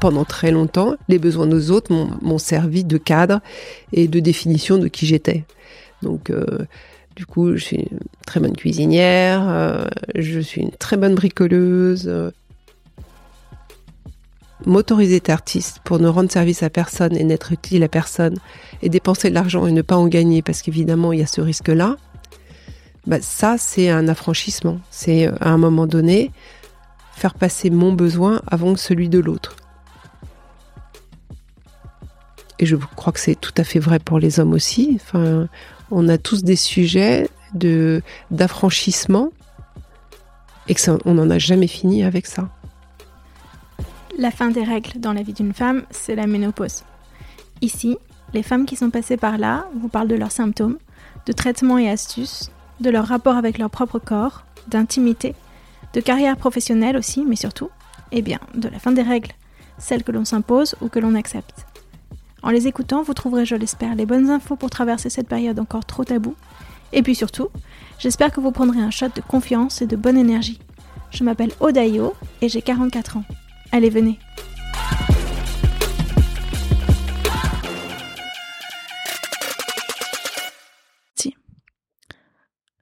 Pendant très longtemps, les besoins des autres m'ont servi de cadre et de définition de qui j'étais. Donc, euh, du coup, je suis une très bonne cuisinière, euh, je suis une très bonne bricoleuse, m'autoriser d'être artiste pour ne rendre service à personne et n'être utile à personne et dépenser de l'argent et ne pas en gagner parce qu'évidemment il y a ce risque-là, bah ça c'est un affranchissement. C'est euh, à un moment donné faire passer mon besoin avant celui de l'autre. Et je crois que c'est tout à fait vrai pour les hommes aussi. Enfin, on a tous des sujets de d'affranchissement et que on n'en a jamais fini avec ça. La fin des règles dans la vie d'une femme, c'est la ménopause. Ici, les femmes qui sont passées par là vous parlent de leurs symptômes, de traitements et astuces, de leur rapport avec leur propre corps, d'intimité, de carrière professionnelle aussi, mais surtout, eh bien, de la fin des règles, celles que l'on s'impose ou que l'on accepte. En les écoutant, vous trouverez, je l'espère, les bonnes infos pour traverser cette période encore trop taboue. Et puis surtout, j'espère que vous prendrez un shot de confiance et de bonne énergie. Je m'appelle Odayo et j'ai 44 ans. Allez, venez.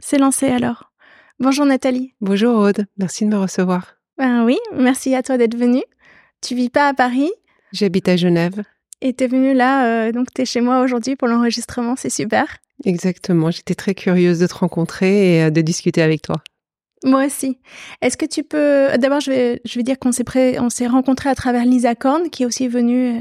C'est lancé alors. Bonjour Nathalie. Bonjour Aude, merci de me recevoir. Ben oui, merci à toi d'être venue. Tu vis pas à Paris? J'habite à Genève. Et tu es venue là, euh, donc tu es chez moi aujourd'hui pour l'enregistrement, c'est super. Exactement, j'étais très curieuse de te rencontrer et euh, de discuter avec toi. Moi aussi. Est-ce que tu peux... D'abord, je vais, je vais dire qu'on s'est, pré... on s'est rencontrés à travers Lisa Korn, qui est aussi venue euh,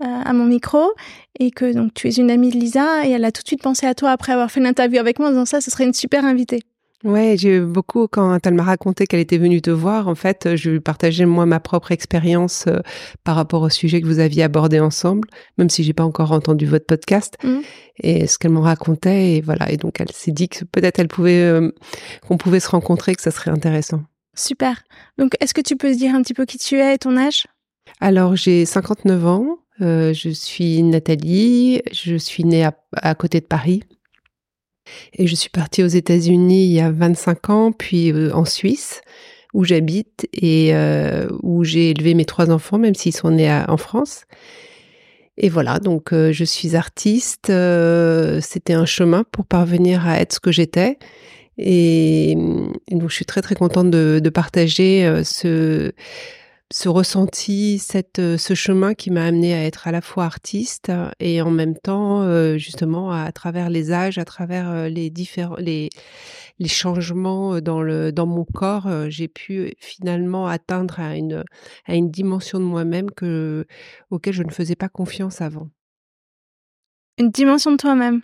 à mon micro, et que donc tu es une amie de Lisa, et elle a tout de suite pensé à toi après avoir fait l'interview avec moi en disant ça, ce serait une super invitée. Ouais, j'ai beaucoup quand elle m'a raconté qu'elle était venue te voir. En fait, je lui partageais moi ma propre expérience euh, par rapport au sujet que vous aviez abordé ensemble, même si j'ai pas encore entendu votre podcast mmh. et ce qu'elle m'en racontait. Et voilà. Et donc elle s'est dit que peut-être elle pouvait, euh, qu'on pouvait se rencontrer, que ça serait intéressant. Super. Donc, est-ce que tu peux se dire un petit peu qui tu es et ton âge? Alors, j'ai 59 ans. Euh, je suis Nathalie. Je suis née à, à côté de Paris. Et je suis partie aux États-Unis il y a 25 ans, puis euh, en Suisse, où j'habite et euh, où j'ai élevé mes trois enfants, même s'ils sont nés en France. Et voilà, donc euh, je suis artiste. C'était un chemin pour parvenir à être ce que j'étais. Et, donc je suis très très contente de partager ce ce ressenti, euh, ce chemin qui m'a amené à être à la fois artiste et en même temps, euh, justement, à, travers les âges, à travers euh, les différents, les, les changements dans le, dans mon corps, j'ai pu finalement atteindre à une, à une dimension de moi-même que, auquel je ne faisais pas confiance avant. Une dimension de toi-même.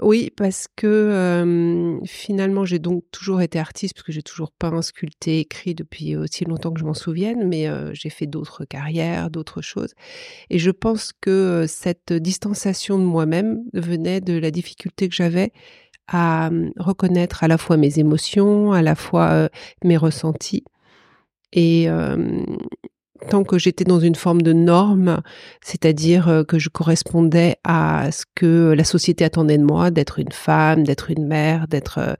Oui, parce que finalement, j'ai donc toujours été artiste, parce que j'ai toujours peint, sculpté, écrit depuis aussi longtemps que je m'en souvienne, mais j'ai fait d'autres carrières, d'autres choses. Et je pense que cette distanciation de moi-même venait de la difficulté que j'avais à reconnaître à la fois mes émotions, à la fois mes ressentis. Et tant que j'étais dans une forme de norme, c'est-à-dire euh, que je correspondais à ce que la société attendait de moi, d'être une femme, d'être une mère, d'être euh,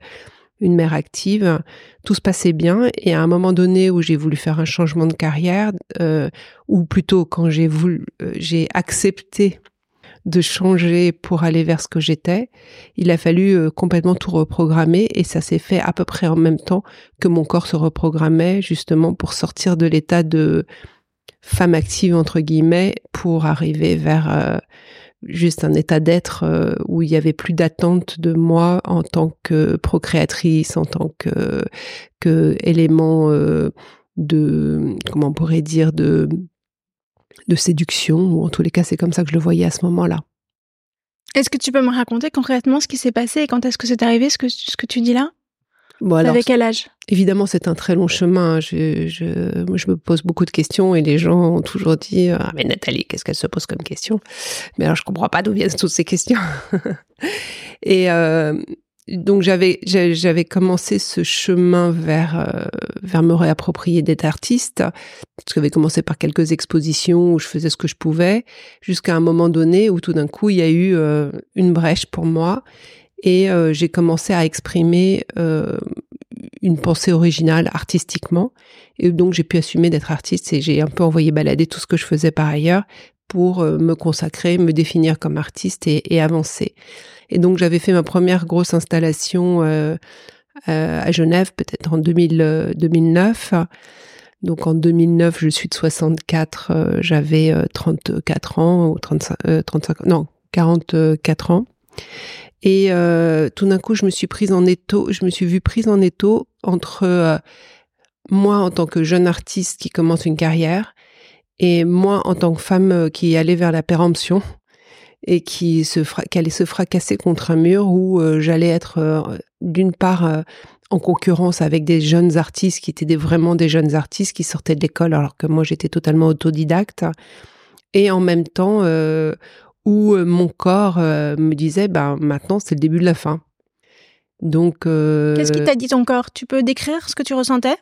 une mère active, tout se passait bien. Et à un moment donné où j'ai voulu faire un changement de carrière, euh, ou plutôt quand j'ai voulu, j'ai accepté de changer pour aller vers ce que j'étais, il a fallu complètement tout reprogrammer et ça s'est fait à peu près en même temps que mon corps se reprogrammait justement pour sortir de l'état de femme active entre guillemets pour arriver vers euh, juste un état d'être euh, où il y avait plus d'attente de moi en tant que procréatrice, en tant que euh, de comment on pourrait dire de séduction ou en tous les cas c'est comme ça que je le voyais à ce moment-là. Est-ce que tu peux me raconter concrètement ce qui s'est passé et quand est-ce que c'est arrivé ce que tu dis là? Bon, Avec quel âge? Évidemment, c'est un très long chemin. Je, je, je, me pose beaucoup de questions et les gens ont toujours dit Ah, mais Nathalie, qu'est-ce qu'elle se pose comme question? Mais alors, je comprends pas d'où viennent toutes ces questions. et euh, donc, j'avais, j'avais commencé ce chemin vers, euh, vers me réapproprier d'être artiste. Parce que j'avais commencé par quelques expositions où je faisais ce que je pouvais, jusqu'à un moment donné où tout d'un coup, il y a eu euh, une brèche pour moi et euh, j'ai commencé à exprimer euh, une pensée originale artistiquement. Et donc j'ai pu assumer d'être artiste et j'ai un peu envoyé balader tout ce que je faisais par ailleurs pour euh, me consacrer, me définir comme artiste et, avancer. Et donc j'avais fait ma première grosse installation à Genève, peut-être en 2000, 2009. Donc en 2009, je suis de 64, j'avais 34 ans ou 35, 35 non 44 ans. Et euh, tout d'un coup, je me suis prise en étau, je me suis vue prise en étau entre euh, moi en tant que jeune artiste qui commence une carrière et moi en tant que femme euh, qui allait vers la péremption et qui allait se fracasser contre un mur où j'allais être d'une part en concurrence avec des jeunes artistes qui étaient vraiment des jeunes artistes qui sortaient de l'école alors que moi j'étais totalement autodidacte et en même temps où euh, mon corps euh, me disait ben maintenant c'est le début de la fin. Donc euh, Qu'est-ce qui t'a dit ton corps? Tu peux décrire ce que tu ressentais?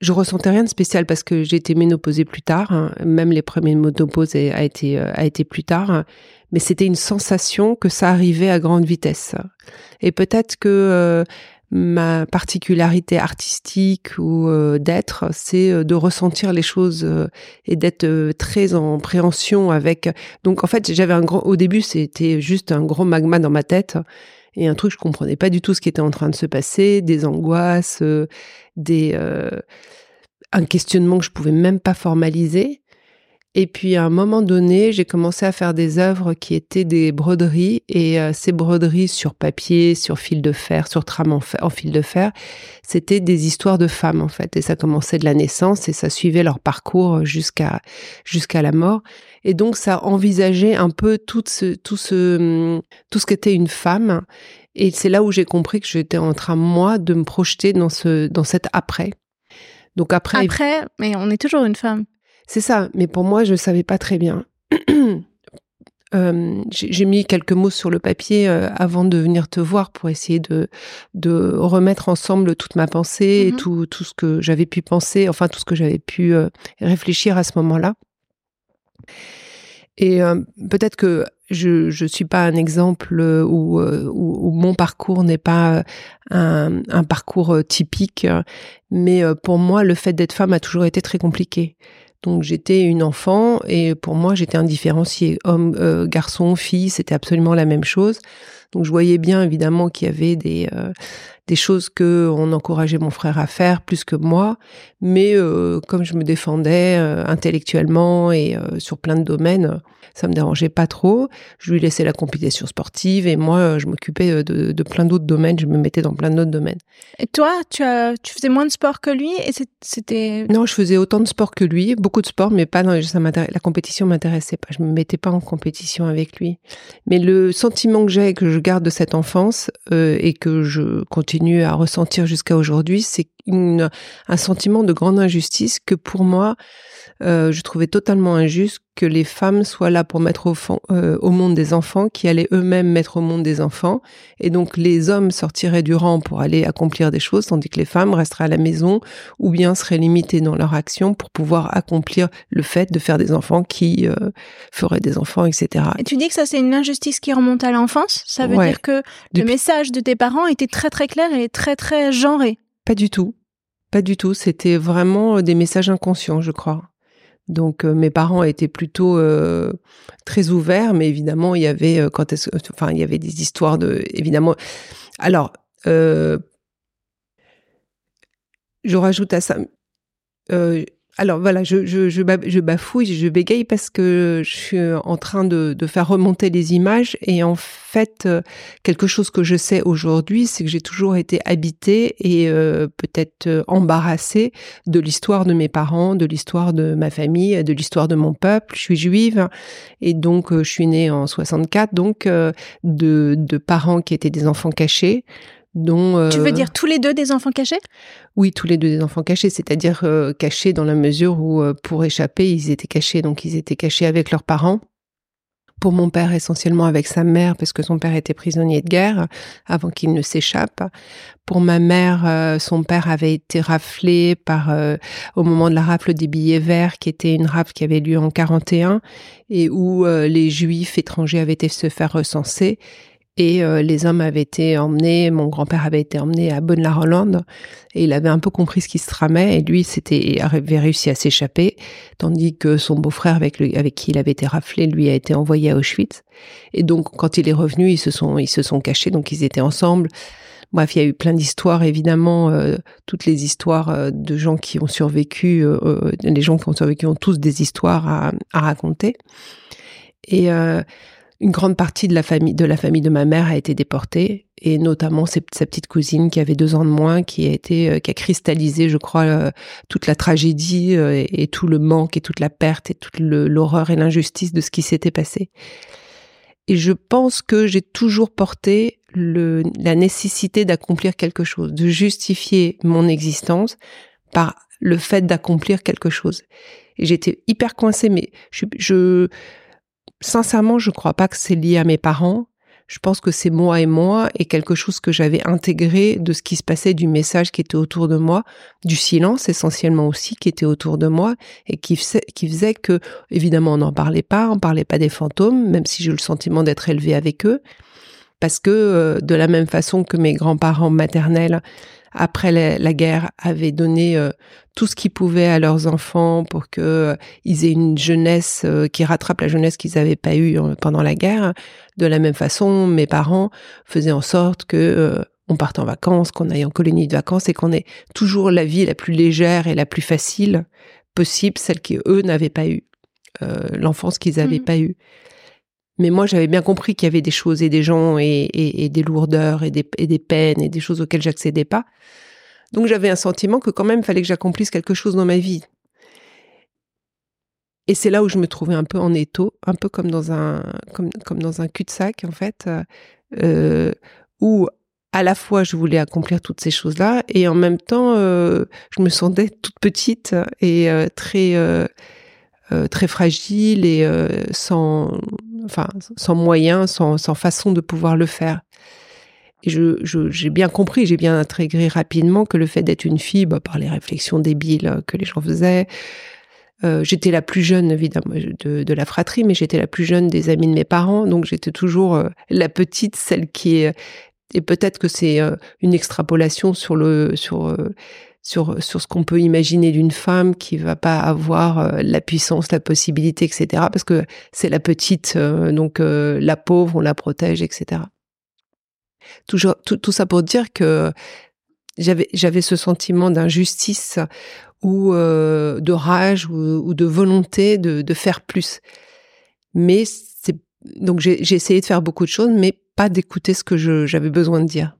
Je ressentais rien de spécial parce que j'ai été ménopausée plus tard. Hein. Même les premiers ménopauses a été a été plus tard, mais c'était une sensation que ça arrivait à grande vitesse. Et peut-être que ma particularité artistique ou euh, d'être, c'est euh, de ressentir les choses euh, et d'être très en préhension avec. Donc en fait, j'avais un grand. Au début, c'était juste un gros magma dans ma tête et un truc je comprenais pas du tout ce qui était en train de se passer, des angoisses, des un questionnement que je pouvais même pas formaliser. Et puis à un moment donné, j'ai commencé à faire des œuvres qui étaient des broderies et euh, ces broderies sur papier, sur fil de fer, sur trame en, fil de fer, c'était des histoires de femmes en fait. Et ça commençait de la naissance et ça suivait leur parcours jusqu'à la mort. Et donc ça envisageait un peu tout ce tout ce tout ce qu'était une femme. Et c'est là où j'ai compris que j'étais en train moi de me projeter dans ce dans cet après. Donc après. Après, mais on est toujours une femme. C'est ça, mais pour moi, je ne savais pas très bien. Euh, j'ai mis quelques mots sur le papier euh, avant de venir te voir pour essayer de, de remettre ensemble toute ma pensée et mm-hmm. tout, tout ce que j'avais pu penser, enfin tout ce que j'avais pu euh, réfléchir à ce moment-là. Et peut-être que je ne suis pas un exemple où, où, mon parcours n'est pas un, un, parcours typique, mais pour moi, le fait d'être femme a toujours été très compliqué. Donc j'étais une enfant et pour moi j'étais indifférenciée. Homme, euh, garçon, fille, c'était absolument la même chose. Donc je voyais bien évidemment qu'il y avait des des choses que on encourageait mon frère à faire plus que moi, mais comme je me défendais intellectuellement et sur plein de domaines, ça me dérangeait pas trop. Je lui laissais la compétition sportive et moi, je m'occupais de, de, plein d'autres domaines. Je me mettais dans plein d'autres domaines. Et toi, tu as, tu faisais moins de sport que lui et c'était. Non, je faisais autant de sport que lui, beaucoup de sport, mais pas dans ça la compétition m'intéressait pas. Je me mettais pas en compétition avec lui. Mais le sentiment que j'ai que je garde de cette enfance euh, et que je continue à ressentir jusqu'à aujourd'hui, c'est un sentiment de grande injustice que pour moi euh, je trouvais totalement injuste que les femmes soient là pour mettre au, fond, euh, au monde des enfants, qui allaient eux-mêmes mettre au monde des enfants, et donc les hommes sortiraient du rang pour aller accomplir des choses, tandis que les femmes resteraient à la maison ou bien seraient limitées dans leur action pour pouvoir accomplir le fait de faire des enfants qui euh, feraient des enfants, etc. Et tu dis que ça c'est une injustice qui remonte à l'enfance? Ça veut dire que le message de tes parents était très très clair et très très genré? Pas du tout. Pas du tout. C'était vraiment des messages inconscients, je crois. Donc euh, mes parents étaient plutôt euh, très ouverts, mais évidemment il y avait euh, quand est enfin il y avait des histoires de évidemment. Alors je rajoute à ça alors voilà, je, je, je, bafouille, je bégaye parce que je suis en train de, de, faire remonter les images et en fait, euh, quelque chose que je sais aujourd'hui, c'est que j'ai toujours été habitée et euh, peut-être euh, embarrassée de l'histoire de mes parents, de l'histoire de ma famille, de l'histoire de mon peuple. Je suis juive et donc je suis née en 64, donc de, de parents qui étaient des enfants cachés. Dont, tu veux dire tous les deux des enfants cachés? Oui, tous les deux des enfants cachés, c'est-à-dire euh, cachés dans la mesure où euh, pour échapper, ils étaient cachés, donc ils étaient cachés avec leurs parents. Pour mon père, essentiellement avec sa mère, parce que son père était prisonnier de guerre avant qu'il ne s'échappe. Pour ma mère, euh, son père avait été raflé par au moment de la rafle des billets verts, qui était une rafle qui avait lieu en 41 et où les juifs étrangers avaient été se faire recenser et euh, les hommes avaient été emmenés, mon grand-père avait été emmené à Bonne-la-Rolande et il avait un peu compris ce qui se tramait et lui c'était avait réussi à s'échapper, tandis que son beau-frère avec, avec qui il avait été raflé, lui a été envoyé à Auschwitz. Et donc quand il est revenu, ils se sont ils se sont cachés, donc ils étaient ensemble. Bref, il y a eu plein d'histoires, évidemment, euh, toutes les histoires euh, de gens qui ont survécu, les gens qui ont survécu ont tous des histoires à, à raconter. Et une grande partie de la famille de la famille de ma mère a été déportée et notamment sa petite cousine qui avait deux ans de moins qui a été euh, qui a cristallisé je crois euh, toute la tragédie euh, et, tout le manque et toute la perte et toute l'horreur et l'injustice de ce qui s'était passé. Et je pense que j'ai toujours porté la nécessité d'accomplir quelque chose de justifier mon existence par le fait d'accomplir quelque chose. J'étais hyper coincée mais je sincèrement, je ne crois pas que c'est lié à mes parents. Je pense que c'est moi et moi et quelque chose que j'avais intégré de ce qui se passait du message qui était autour de moi, du silence essentiellement aussi qui était autour de moi et qui faisait, que, évidemment, on n'en parlait pas, on parlait pas des fantômes, même si j'ai eu le sentiment d'être élevé avec eux. Parce que euh, de la même façon que mes grands-parents maternels après la, guerre, avaient donné euh, tout ce qu'ils pouvaient à leurs enfants pour que euh, ils aient une jeunesse euh, qui rattrape la jeunesse qu'ils n'avaient pas eue pendant la guerre. De la même façon, mes parents faisaient en sorte que on parte en vacances, qu'on aille en colonie de vacances et qu'on ait toujours la vie la plus légère et la plus facile possible, celle qu'eux n'avaient pas eue, l'enfance qu'ils n'avaient mmh. pas eue. Mais moi, j'avais bien compris qu'il y avait des choses et des gens et, des lourdeurs et des, peines et des choses auxquelles j'accédais pas. Donc j'avais un sentiment que quand même, il fallait que j'accomplisse quelque chose dans ma vie. Et c'est là où je me trouvais un peu en étau, un peu comme dans un, cul-de-sac, en fait, euh, où à la fois je voulais accomplir toutes ces choses-là et en même temps, euh, je me sentais toute petite et euh, très euh, très fragile et euh, sans, enfin, sans moyens, sans, sans, façon de pouvoir le faire. Et je, j'ai bien compris, j'ai bien intégré rapidement que le fait d'être une fille, bah, par les réflexions débiles que les gens faisaient, euh, j'étais la plus jeune évidemment de, de, la fratrie, mais j'étais la plus jeune des amis de mes parents, donc j'étais toujours la petite, celle qui est et peut-être que c'est une extrapolation sur le sur sur, sur ce qu'on peut imaginer d'une femme qui va pas avoir euh, la puissance, la possibilité, etc. Parce que c'est la petite, euh, donc euh, la pauvre, on la protège, etc. Toujours, tout, tout ça pour dire que j'avais j'avais ce sentiment d'injustice ou de rage ou, de volonté de, de faire plus. Mais c'est donc j'ai essayé de faire beaucoup de choses, mais pas d'écouter ce que j'avais besoin de dire.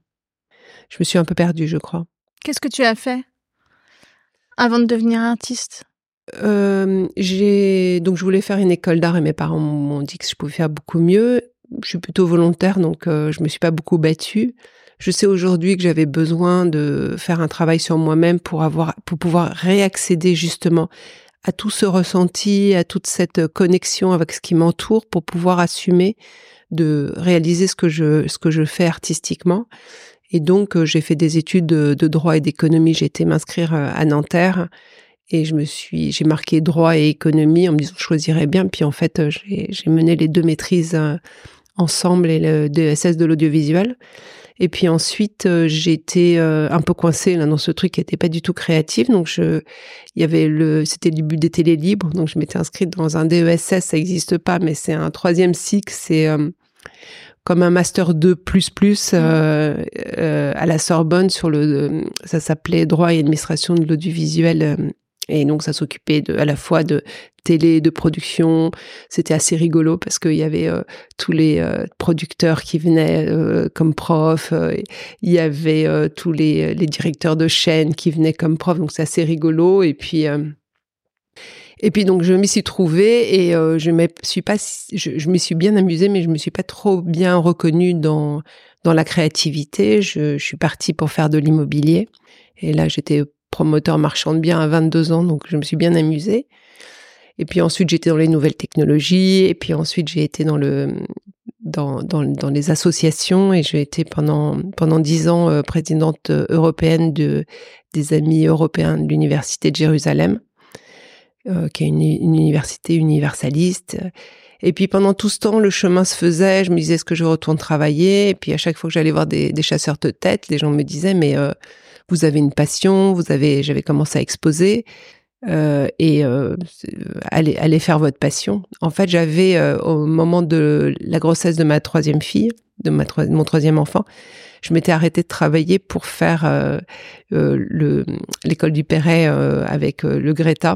Je me suis un peu perdue, je crois. Qu'est-ce que tu as fait? Avant de devenir artiste? Euh, donc je voulais faire une école d'art et mes parents m'ont dit que je pouvais faire beaucoup mieux. Je suis plutôt volontaire, donc euh, je me suis pas beaucoup battue. Je sais aujourd'hui que j'avais besoin de faire un travail sur moi-même pour avoir, pour pouvoir réaccéder justement à tout ce ressenti, à toute cette connexion avec ce qui m'entoure, pour pouvoir assumer de réaliser ce que je, ce que je fais artistiquement. Et donc, euh, j'ai fait des études de, droit et d'économie. J'ai été m'inscrire euh, à Nanterre et je me suis, j'ai marqué droit et économie en me disant je choisirais bien. Puis en fait, euh, j'ai mené les deux maîtrises ensemble et le DSS de l'audiovisuel. Et puis ensuite, j'étais un peu coincée là dans ce truc qui n'était pas du tout créatif. Donc il y avait le, c'était le début des télés libres. Donc je m'étais inscrite dans un DESS, ça n'existe pas, mais c'est un troisième cycle. C'est comme un master 2 plus plus à la Sorbonne sur le, ça s'appelait droit et administration de l'audiovisuel et donc ça s'occupait de, à la fois de télé, de production. C'était assez rigolo parce qu'il y avait euh, tous les euh, producteurs qui venaient euh, comme profs. il y avait tous les, les, directeurs de chaîne qui venaient comme profs. Donc c'est assez rigolo. Et puis et puis donc je m'y suis trouvée et je me suis pas, je, je m'y suis bien amusée, mais je me suis pas trop bien reconnue dans dans la créativité. Je, je suis partie pour faire de l'immobilier et là j'étais promoteur marchand de biens à 22 ans, donc je me suis bien amusée. Et puis ensuite, j'étais dans les nouvelles technologies. Et puis ensuite, j'ai été dans le dans, dans, dans, les associations et j'ai été pendant pendant dix ans euh, présidente européenne de des amis européens de l'université de Jérusalem, euh, qui est une, université universaliste. Et puis pendant tout ce temps, le chemin se faisait. Je me disais est-ce que je retourne travailler? Et puis à chaque fois que j'allais voir des, chasseurs de tête, les gens me disaient mais euh, vous avez une passion, vous avez, j'avais commencé à exposer. Euh, et allez, allez faire votre passion. En fait, j'avais au moment de la grossesse de ma troisième fille, de, ma, mon troisième enfant, je m'étais arrêtée de travailler pour faire le l'école du Perret avec le Greta.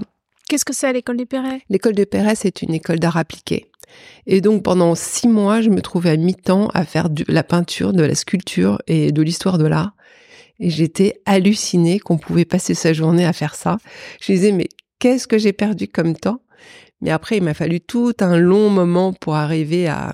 Qu'est-ce que c'est l'école du Perret? L'école du Perret, c'est une école d'art appliqué. Et donc pendant six mois, je me trouvais à mi-temps à faire de la peinture, de la sculpture et de l'histoire de l'art. Et j'étais hallucinée qu'on pouvait passer sa journée à faire ça. Je disais, mais qu'est-ce que j'ai perdu comme temps? Mais après, il m'a fallu tout un long moment pour arriver à,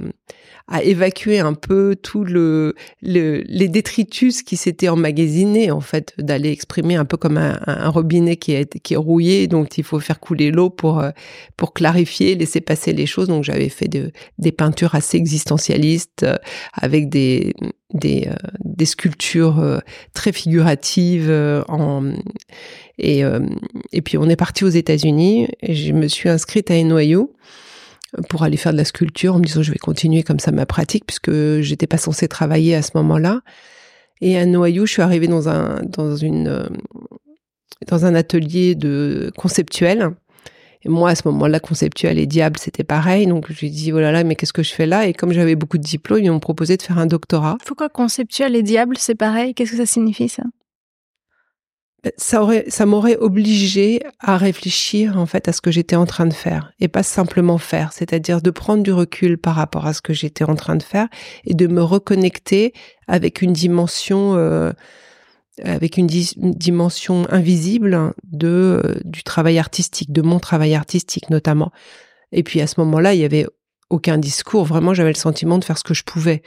à évacuer un peu tout le, les détritus qui s'étaient emmagasinés en fait d'aller exprimer un peu comme un, un, robinet qui est qui est rouillé. Donc il faut faire couler l'eau pour euh, pour clarifier laisser passer les choses. Donc j'avais fait de, des peintures assez existentialistes euh, avec des des, euh, des sculptures très figuratives en et et puis on est parti aux États-Unis. Et je me suis inscrite à NYU pour aller faire de la sculpture en me disant je vais continuer comme ça ma pratique puisque j'étais pas censée travailler à ce moment-là. Et à Noyau, je suis arrivée dans un dans une euh, dans un atelier de conceptuel. Et moi, à ce moment-là, conceptuel et diable, c'était pareil. Donc, je lui ai dit, oh là là, mais qu'est-ce que je fais là? Et comme j'avais beaucoup de diplômes, ils m'ont proposé de faire un doctorat. Pourquoi conceptuel et diable, c'est pareil? Qu'est-ce que ça signifie, ça? Ça aurait, ça m'aurait obligé à réfléchir en fait à ce que j'étais en train de faire et pas simplement faire, c'est-à-dire de prendre du recul par rapport à ce que j'étais en train de faire et de me reconnecter avec une dimension, euh, avec une, dimension invisible de euh, du travail artistique, de mon travail artistique notamment. Et puis à ce moment-là, il y avait aucun discours. Vraiment, j'avais le sentiment de faire ce que je pouvais.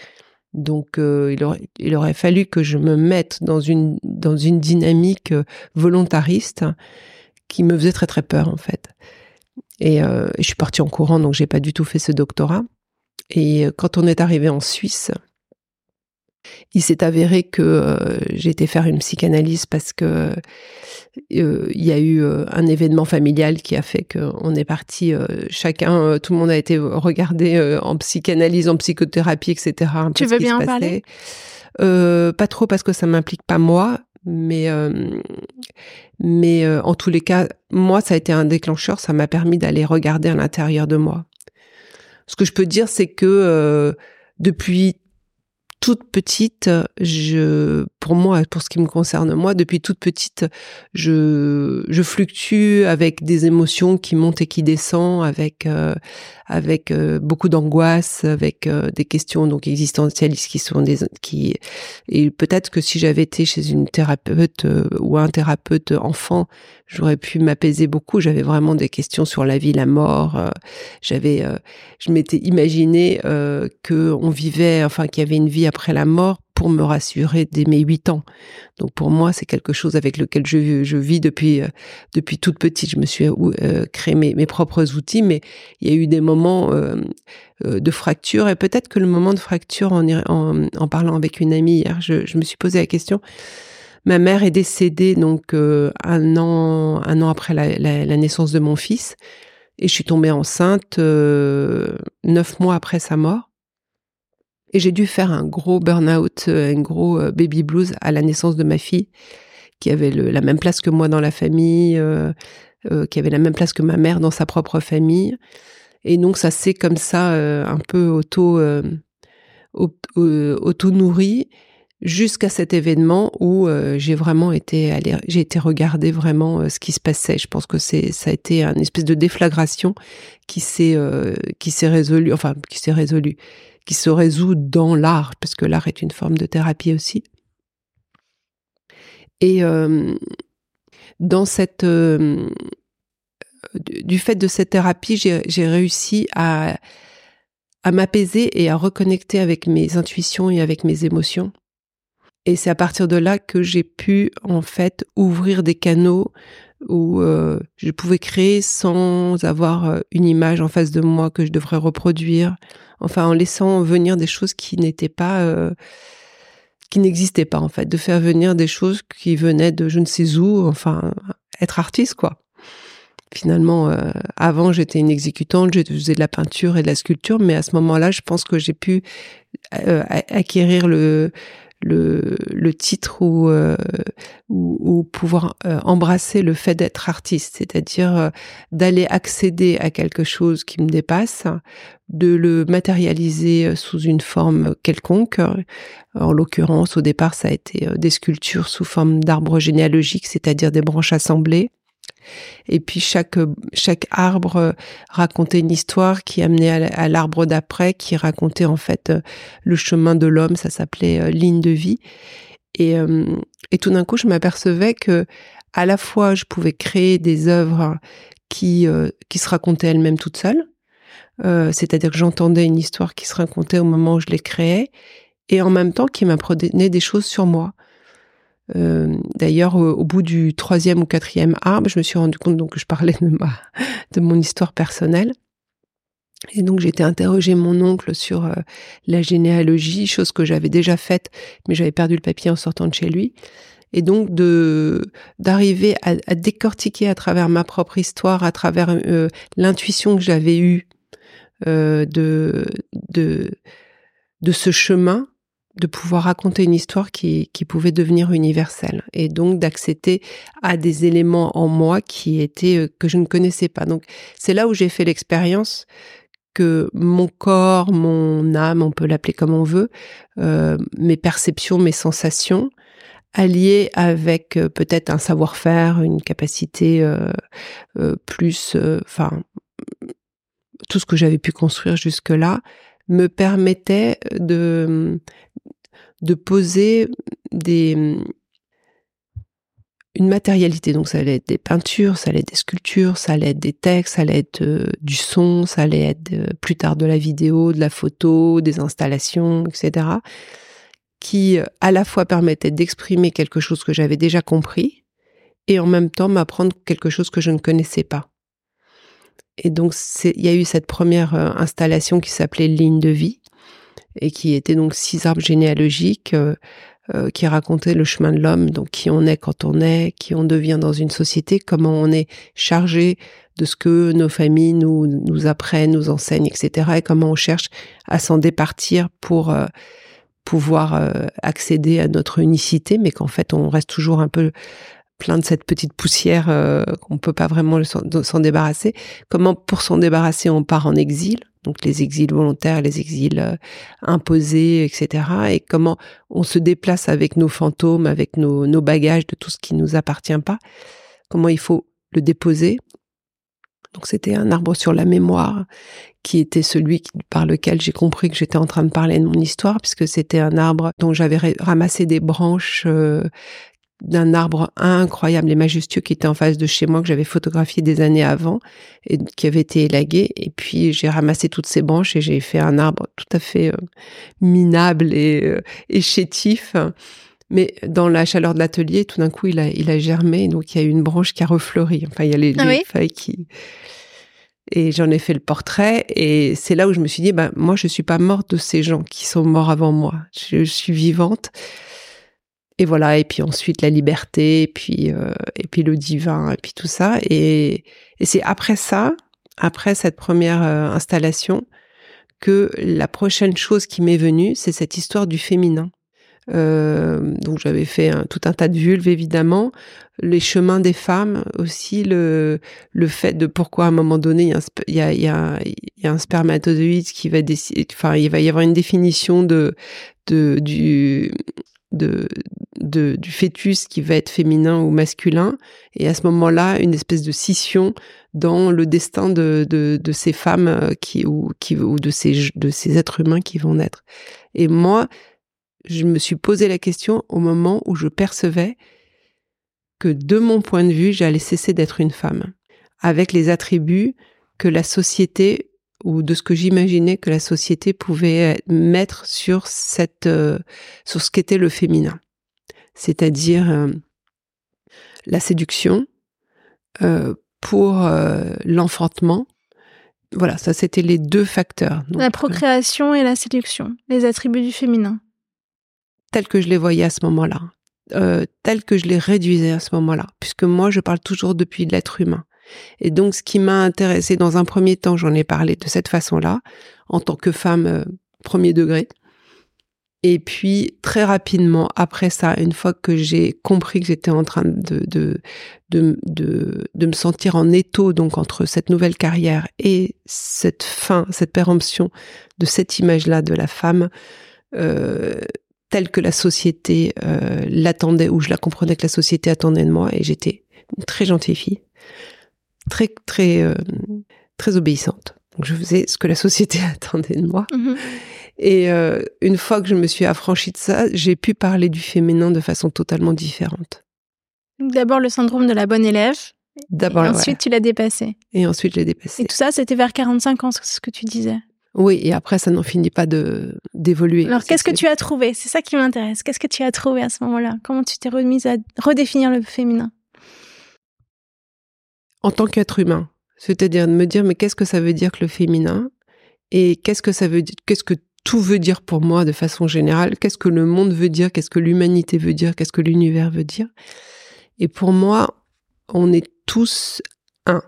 Donc, euh, il, aurait, il, aurait, fallu que je me mette dans une, dans une dynamique euh, volontariste qui me faisait très très peur en fait. Et, euh, je suis partie en courant, donc j'ai pas du tout fait ce doctorat. Et quand on est arrivé en Suisse, il s'est avéré que euh, j'ai été faire une psychanalyse parce que euh, il y a eu euh, un événement familial qui a fait qu'on est parti chacun, tout le monde a été regardé en psychanalyse, en psychothérapie, etc. tu veux bien en parler? Pas trop parce que ça m'implique pas moi, mais mais en tous les cas, moi ça a été un déclencheur, ça m'a permis d'aller regarder à l'intérieur de moi. Ce que je peux dire, c'est que depuis toute petite, je, pour moi, pour ce qui me concerne moi, depuis toute petite, je, je fluctue avec des émotions qui montent et qui descendent, avec, euh, avec euh, beaucoup d'angoisse, avec euh, des questions donc existentialistes qui sont des, qui, et peut-être que si j'avais été chez une thérapeute ou un thérapeute enfant, j'aurais pu m'apaiser beaucoup. J'avais vraiment des questions sur la vie, la mort. j'avais, je m'étais imaginé que on vivait, enfin qu'il y avait une vie après la mort pour me rassurer dès mes huit ans. Donc pour moi, c'est quelque chose avec lequel je, je vis depuis euh, depuis toute petite. Je me suis euh, créé mes, mes, propres outils, mais il y a eu des moments euh, de fracture et peut-être que le moment de fracture, en, en, en parlant avec une amie hier, je, je, me suis posé la question. Ma mère est décédée donc un an un an après la, naissance de mon fils et je suis tombée enceinte neuf mois après sa mort. Et j'ai dû faire un gros burn-out, euh, un gros euh, baby blues à la naissance de ma fille, qui avait la même place que moi dans la famille, euh, qui avait la même place que ma mère dans sa propre famille. Et donc ça s'est comme ça un peu auto auto nourri jusqu'à cet événement où j'ai vraiment été j'ai été regarder vraiment ce qui se passait. Je pense que c'est ça a été une espèce de déflagration qui s'est qui s'est résolu, enfin qui s'est résolu, qui se résout dans l'art, parce que l'art est une forme de thérapie aussi. Et euh, dans cette, euh, du fait de cette thérapie, j'ai réussi à, à m'apaiser et à reconnecter avec mes intuitions et avec mes émotions. Et c'est à partir de là que j'ai pu en fait ouvrir des canaux où euh, je pouvais créer sans avoir une image en face de moi que je devrais reproduire, enfin en laissant venir des choses qui n'étaient pas euh, qui n'existaient pas en fait, de faire venir des choses qui venaient de je ne sais où, enfin être artiste quoi. Finalement, euh, avant j'étais une exécutante, je faisais de la peinture et de la sculpture, mais à ce moment-là, je pense que j'ai pu euh, acquérir le le, le titre ou, euh, ou, pouvoir euh, embrasser le fait d'être artiste, c'est-à-dire euh, d'aller accéder à quelque chose qui me dépasse, de le matérialiser sous une forme quelconque. En l'occurrence, au départ, ça a été des sculptures sous forme d'arbres généalogiques, c'est-à-dire des branches assemblées. Et puis chaque chaque arbre euh, racontait une histoire qui amenait à l'arbre d'après, qui racontait en fait euh, le chemin de l'homme. Ça s'appelait euh, ligne de vie. Et, tout d'un coup, je m'apercevais que à la fois je pouvais créer des œuvres qui qui se racontaient elles-mêmes toutes seules, c'est-à-dire que j'entendais une histoire qui se racontait au moment où je les créais, et en même temps qui m'apprenait des choses sur moi. Euh, d'ailleurs, au, bout du troisième ou quatrième arbre, je me suis rendu compte donc que je parlais de ma de mon histoire personnelle. Et donc j'ai été interroger mon oncle sur euh, la généalogie, chose que j'avais déjà faite, mais j'avais perdu le papier en sortant de chez lui. Et donc de d'arriver à, décortiquer à travers ma propre histoire, à travers euh, l'intuition que j'avais eue de de de ce chemin, de pouvoir raconter une histoire qui, pouvait devenir universelle et donc d'accéder à des éléments en moi qui étaient euh, que je ne connaissais pas. Donc c'est là où j'ai fait l'expérience que mon corps, mon âme, on peut l'appeler comme on veut, euh, mes perceptions, mes sensations, alliées avec euh, peut-être un savoir-faire, une capacité plus, enfin tout ce que j'avais pu construire jusque-là, me permettait de de poser des une matérialité. Donc ça allait être des peintures, ça allait être des sculptures, ça allait être des textes, ça allait être euh, du son, ça allait être euh, plus tard de la vidéo, de la photo, des installations, etc. qui euh, à la fois permettaient d'exprimer quelque chose que j'avais déjà compris et en même temps m'apprendre quelque chose que je ne connaissais pas. Et donc il y a eu cette première installation qui s'appelait Ligne de vie, et qui était donc six arbres généalogiques euh, euh, qui racontaient le chemin de l'homme, donc qui on est quand on est, qui on devient dans une société, comment on est chargé de ce que nos familles nous, nous apprennent, nous enseignent, etc. Et comment on cherche à s'en départir pour euh, pouvoir accéder à notre unicité, mais qu'en fait on reste toujours un peu plein de cette petite poussière qu'on peut pas vraiment s'en débarrasser. Comment pour s'en débarrasser on part en exil donc les exils volontaires, les exils euh, imposés, etc. Et comment on se déplace avec nos fantômes, avec nos, bagages de tout ce qui nous appartient pas. Comment il faut le déposer. Donc c'était un arbre sur la mémoire qui était celui par lequel j'ai compris que j'étais en train de parler de mon histoire, puisque c'était un arbre dont j'avais ramassé des branches euh, d'un arbre incroyable et majestueux qui était en face de chez moi, que j'avais photographié des années avant et qui avait été élagué. Et puis j'ai ramassé toutes ces branches et j'ai fait un arbre tout à fait euh, minable et, euh, et, chétif. Mais dans la chaleur de l'atelier, tout d'un coup, il a, il a germé. Donc il y a une branche qui a refleuri. Enfin, il y a les, ah feuilles qui... Et j'en ai fait le portrait. Et c'est là où je me suis dit, bah, moi, je suis pas morte de ces gens qui sont morts avant moi. Je suis vivante et voilà et puis ensuite la liberté et puis euh, et puis le divin et puis tout ça. Et, et c'est après ça après cette première euh, installation que la prochaine chose qui m'est venue c'est cette histoire du féminin. Euh, donc j'avais fait tout un tas de vulves évidemment, les chemins des femmes aussi, le le fait de pourquoi à un moment donné il y a, y y a un spermatozoïde qui va décider, enfin il va y avoir une définition de de du de, du fœtus qui va être féminin ou masculin, et à ce moment-là, une espèce de scission dans le destin de, de, de ces femmes euh, qui, ou, qui, ou de, ces, de ces êtres humains qui vont naître. Et moi, je me suis posé la question au moment où je percevais que de mon point de vue, j'allais cesser d'être une femme, avec les attributs que la société ou de ce que j'imaginais que la société pouvait mettre sur cette euh, sur ce qu'était le féminin, c'est-à-dire euh, la séduction euh, pour l'enfantement. Voilà, ça c'était les deux facteurs. la procréation et la séduction, les attributs du féminin. Tels que je les voyais à ce moment-là, euh, tels que je les réduisais à ce moment-là, puisque moi je parle toujours depuis l'être humain. Et donc, ce qui m'a intéressé dans un premier temps, j'en ai parlé de cette façon-là, en tant que femme euh, premier degré. Et puis, très rapidement, après ça, une fois que j'ai compris que j'étais en train de me sentir en étau, donc entre cette nouvelle carrière et cette fin, cette péremption de cette image-là de la femme, euh, telle que la société euh, l'attendait, ou je la comprenais que la société attendait de moi, et j'étais une très gentille fille très très euh, très obéissante. Donc je faisais ce que la société attendait de moi. Mhm. Et euh, une fois que je me suis affranchie de ça, j'ai pu parler du féminin de façon totalement différente. D'abord le syndrome de la bonne élève. D'abord. ensuite, tu l'as dépassé. Et ensuite, je l'ai dépassé. Et tout ça, c'était vers 45 ans, ce que tu disais. Oui, et après, ça n'en finit pas de d'évoluer. Alors, qu'est-ce que tu as trouvé? C'est ça qui m'intéresse. Qu'est-ce que tu as trouvé à ce moment-là? Comment tu t'es remise à redéfinir le féminin? En tant qu'être humain. C'est-à-dire de me dire, mais qu'est-ce que ça veut dire que le féminin? Et qu'est-ce que ça veut Qu'est-ce que tout veut dire pour moi de façon générale? Qu'est-ce que le monde veut dire? Qu'est-ce que l'humanité veut dire? Qu'est-ce que l'univers veut dire? Et pour moi, on est tous un.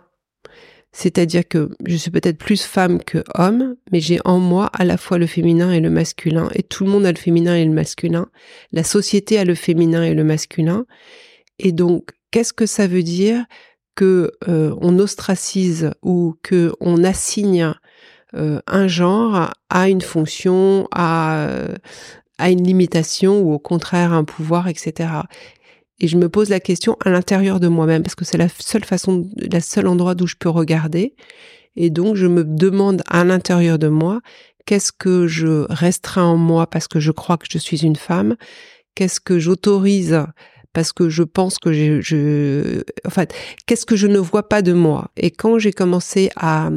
C'est-à-dire que je suis peut-être plus femme que homme, mais j'ai en moi à la fois le féminin et le masculin. Et tout le monde a le féminin et le masculin. La société a le féminin et le masculin. Et donc, qu'est-ce que ça veut dire? Que euh, on ostracise ou que on assigne euh, un genre à une fonction, à, à une limitation ou au contraire un pouvoir, etc. Et je me pose la question à l'intérieur de moi-même parce que c'est la seule façon, la seule endroit d'où je peux regarder. Et donc je me demande à l'intérieur de moi qu'est-ce que je restreins en moi parce que je crois que je suis une femme, qu'est-ce que j'autorise parce que je pense que je, je en fait, qu'est-ce que je ne vois pas de moi? Et quand j'ai commencé à,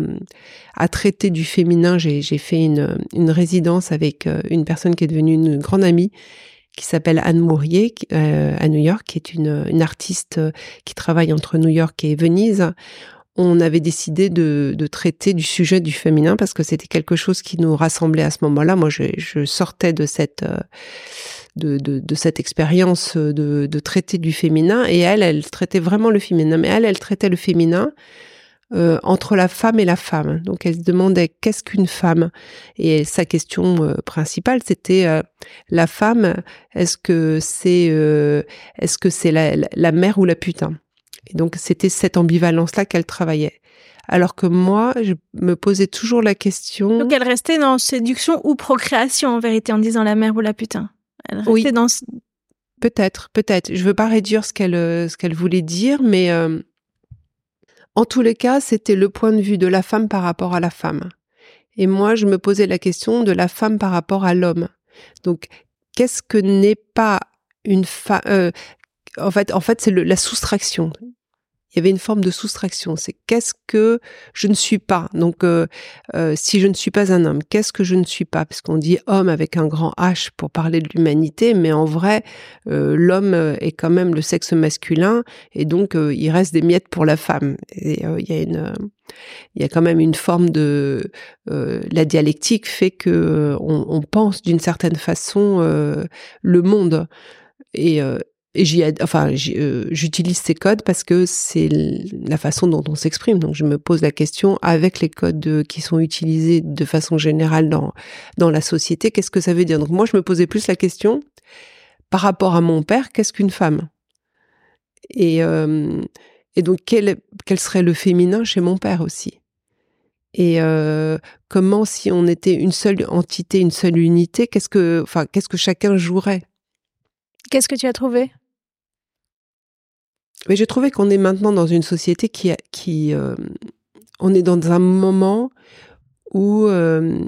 à traiter du féminin, j'ai fait une, une résidence avec euh, une personne qui est devenue une grande amie qui s'appelle Anne Mourier euh, à New York, qui est une, une artiste euh, qui travaille entre New York et Venise on avait décidé de, de, traiter du sujet du féminin parce que c'était quelque chose qui nous rassemblait à ce moment-là. Moi, je, je, sortais de cette de, de, cette expérience de, de, traiter du féminin. Et elle, elle traitait vraiment le féminin. Mais elle, elle traitait le féminin euh, entre la femme et la femme. Donc elle se demandait qu'est-ce qu'une femme? Et sa question euh, principale, c'était euh, la femme. Est-ce que c'est est-ce que c'est la, la, mère ou la putain? Et donc c'était cette ambivalence-là qu'elle travaillait. Alors que moi, je me posais toujours la question. Donc elle restait dans séduction ou procréation en vérité, en disant la mère ou la putain. Elle Oui. dans. Peut-être, peut-être. Je veux pas réduire ce qu'elle euh, ce qu'elle voulait dire, mais euh, en tous les cas, c'était le point de vue de la femme par rapport à la femme. Et moi, je me posais la question de la femme par rapport à l'homme. Donc, qu'est-ce que n'est pas une femme En fait, en fait, c'est la soustraction. Il y avait une forme de soustraction. C'est qu'est-ce que je ne suis pas? Donc, euh, euh, si je ne suis pas un homme, qu'est-ce que je ne suis pas? Parce qu'on dit homme avec un grand H pour parler de l'humanité, mais en vrai, euh, l'homme est quand même le sexe masculin, et donc il reste des miettes pour la femme. Il y a une, il y a quand même une forme de, la dialectique fait que on, pense d'une certaine façon le monde. Et j'y enfin, euh, j'utilise ces codes parce que c'est la façon dont on s'exprime. Donc, je me pose la question avec les codes de- qui sont utilisés de façon générale dans dans la société, qu'est-ce que ça veut dire? Donc, moi, je me posais plus la question par rapport à mon père, qu'est-ce qu'une femme? Et euh, et donc, quel quel serait le féminin chez mon père aussi? Et euh, comment, si on était une seule entité, une seule unité, qu'est-ce que, enfin, qu'est-ce que chacun jouerait? Qu'est-ce que tu as trouvé? Mais j'ai trouvé qu'on est maintenant dans une société qui, euh, on est dans un moment où euh,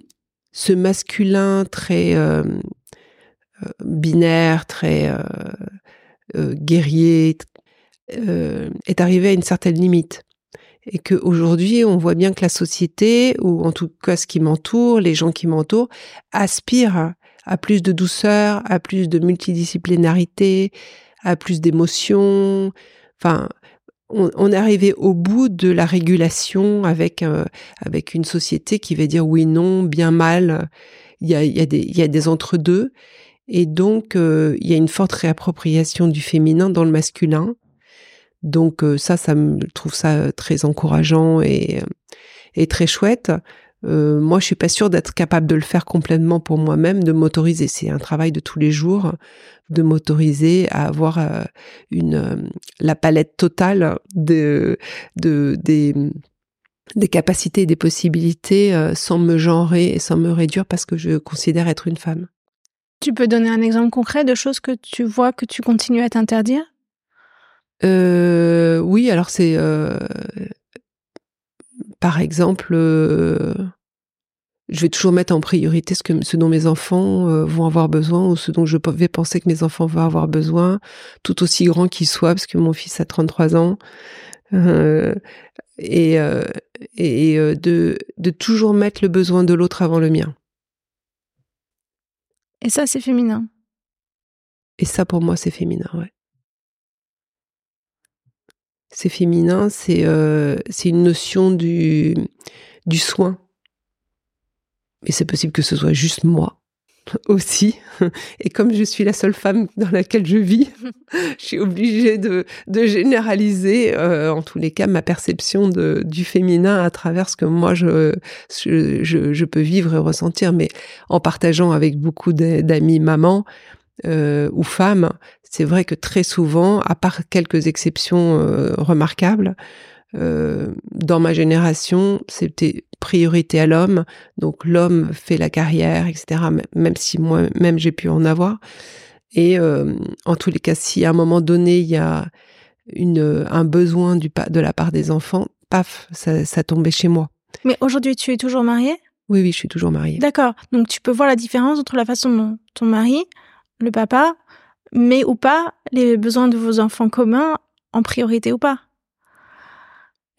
ce masculin très euh, binaire, très guerrier, est arrivé à une certaine limite. Et qu'aujourd'hui, on voit bien que la société, ou en tout cas ce qui m'entoure, les gens qui m'entourent, aspirent à plus de douceur, à plus de multidisciplinarité, à plus d'émotions. Enfin, on, on est arrivé au bout de la régulation avec euh, avec une société qui va dire oui, non, bien, mal. Il y a, il y a des il y a des entre deux, et donc euh, il y a une forte réappropriation du féminin dans le masculin. Donc euh, ça, ça me trouve ça très encourageant et et très chouette. Euh, moi, je suis pas sûre d'être capable de le faire complètement pour moi-même, de m'autoriser. C'est un travail de tous les jours, de m'autoriser à avoir euh, une euh, la palette totale de de des des capacités et des possibilités sans me genrer et sans me réduire parce que je considère être une femme. Tu peux donner un exemple concret de choses que tu vois que tu continues à t'interdire? Euh, oui, alors c'est euh, par exemple, euh, je vais toujours mettre en priorité ce, que, ce dont mes enfants euh, vont avoir besoin ou ce dont je vais penser que mes enfants vont avoir besoin, tout aussi grand qu'ils soient, parce que mon fils a 33 ans. Euh, et et de, de toujours mettre le besoin de l'autre avant le mien. Et ça, c'est féminin. Et ça, pour moi, c'est féminin, ouais. C'est féminin, c'est euh, c'est une notion du, du soin. Et c'est possible que ce soit juste moi aussi. Et comme je suis la seule femme dans laquelle je vis, je suis obligée de, de généraliser, euh, en tous les cas, ma perception de, du féminin à travers ce que moi je, je, je, peux vivre et ressentir. Mais en partageant avec beaucoup d'amis mamans, euh, ou femmes, c'est vrai que très souvent, à part quelques exceptions euh, remarquables, euh, dans ma génération, c'était priorité à l'homme. Donc l'homme fait la carrière, etc. Même si moi-même j'ai pu en avoir. Et euh, en tous les cas, si à un moment donné il y a une, un besoin du, de la part des enfants, paf, ça, ça tombait chez moi. Mais aujourd'hui, tu es toujours mariée? Oui, oui, je suis toujours mariée. D'accord. Donc tu peux voir la différence entre la façon dont ton mari, le papa, met ou pas les besoins de vos enfants communs en priorité ou pas.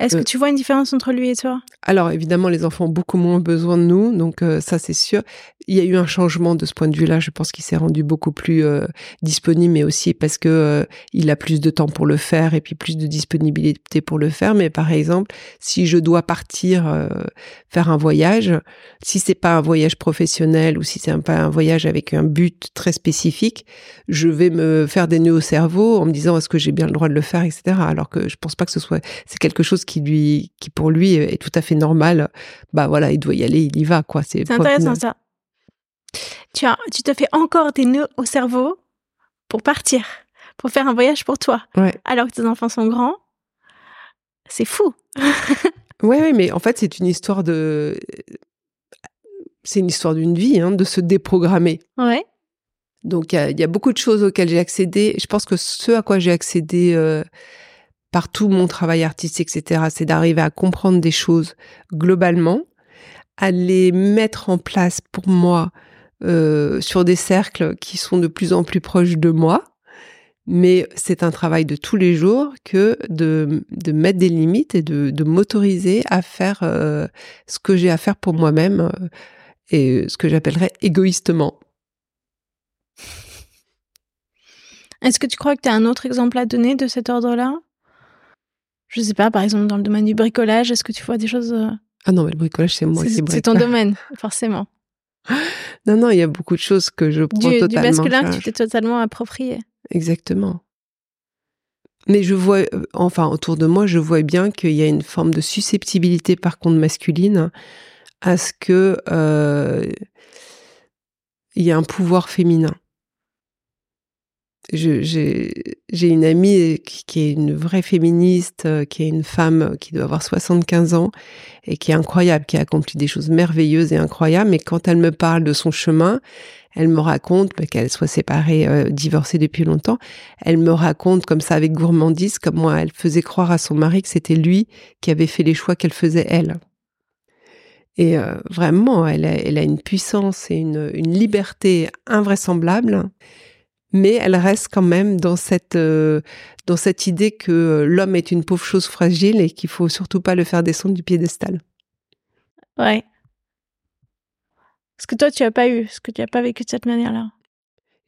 Est-ce Euh. que tu vois une différence entre lui et toi? Alors évidemment, les enfants ont beaucoup moins besoin de nous, donc euh, ça c'est sûr. Il y a eu un changement de ce point de vue-là. Je pense qu'il s'est rendu beaucoup plus euh, disponible, mais aussi parce que euh, il a plus de temps pour le faire et puis plus de disponibilité pour le faire. Mais par exemple, si je dois partir euh, faire un voyage, si c'est pas un voyage professionnel ou si c'est pas un voyage avec un but très spécifique, je vais me faire des nœuds au cerveau en me disant est-ce que j'ai bien le droit de le faire, etc. Alors que je pense pas que ce soit c'est quelque chose qui lui qui pour lui est tout à fait normal. Bah voilà, il doit y aller, il y va quoi. C'est intéressant ça. Tu, as, tu te fais encore des nœuds au cerveau pour partir, pour faire un voyage pour toi. Ouais. Alors que tes enfants sont grands. C'est fou. ouais, ouais, mais en fait, c'est une histoire de. C'est une histoire d'une vie, hein, de se déprogrammer. Ouais. Donc, il y, a beaucoup de choses auxquelles j'ai accédé. Je pense que ce à quoi j'ai accédé euh, par tout mon travail artistique, etc., c'est d'arriver à comprendre des choses globalement, à les mettre en place pour moi euh, sur des cercles qui sont de plus en plus proches de moi. Mais c'est un travail de tous les jours que de, de mettre des limites et de, de m'autoriser à faire euh, ce que j'ai à faire pour moi-même et ce que j'appellerais égoïstement. Est-ce que tu crois que tu as un autre exemple à donner de cet ordre-là? Je sais pas, par exemple, dans le domaine du bricolage, est-ce que tu vois des choses. Euh, ah non, mais le bricolage, c'est moi qui bricole. C'est ton domaine, forcément. non, non, il y a beaucoup de choses que je prends du, totalement. Du masculin que tu t'es totalement approprié. Exactement. Mais je vois, euh, enfin, autour de moi, je vois bien qu'il y a une forme de susceptibilité, par contre, masculine, à ce que euh, il y a un pouvoir féminin j'ai une amie qui, est une vraie féministe, euh, qui est une femme qui doit avoir 75 ans et qui est incroyable, qui a accompli des choses merveilleuses et incroyables. Mais quand elle me parle de son chemin, elle me raconte bah, qu'elle soit séparée, euh, divorcée depuis longtemps. Elle me raconte comme ça avec gourmandise comment elle faisait croire à son mari que c'était lui qui avait fait les choix qu'elle faisait elle. Et euh, vraiment, elle a, elle a, une puissance et une, une liberté invraisemblable mais elle reste quand même dans cette euh, dans cette idée que euh, l'homme est une pauvre chose fragile et qu'il faut surtout pas le faire descendre du piédestal. Ouais. Est-ce que toi tu as pas eu, est-ce que tu as pas vécu de cette manière-là?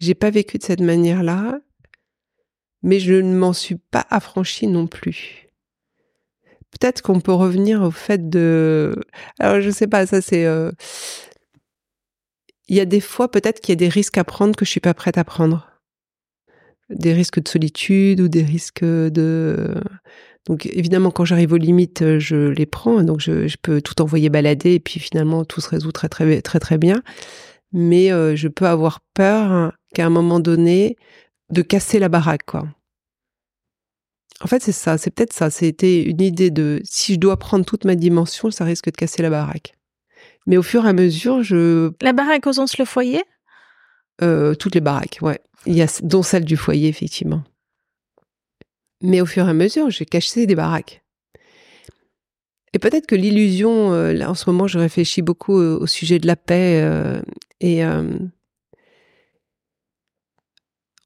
J'ai pas vécu de cette manière-là, mais je ne m'en suis pas affranchie non plus. Peut-être qu'on peut revenir au fait de, alors je sais pas, ça c'est euh, il y a des fois peut-être qu'il y a des risques à prendre que je suis pas prête à prendre des risques de solitude ou des risques de donc évidemment quand j'arrive aux limites je les prends donc je, je, peux tout envoyer balader et puis finalement tout se résout très très très très bien. Mais euh, je peux avoir peur qu'à un moment donné de casser la baraque quoi. En fait c'est ça c'est peut-être ça c'était une idée de si je dois prendre toute ma dimension ça risque de casser la baraque. Mais au fur et à mesure je la baraque au sens le foyer? Euh, toutes les baraques, ouais. Y a, dont celle du foyer, effectivement. Mais au fur et à mesure, j'ai caché des baraques. Et peut-être que l'illusion, euh, là en ce moment, je réfléchis beaucoup au, sujet de la paix. Euh, et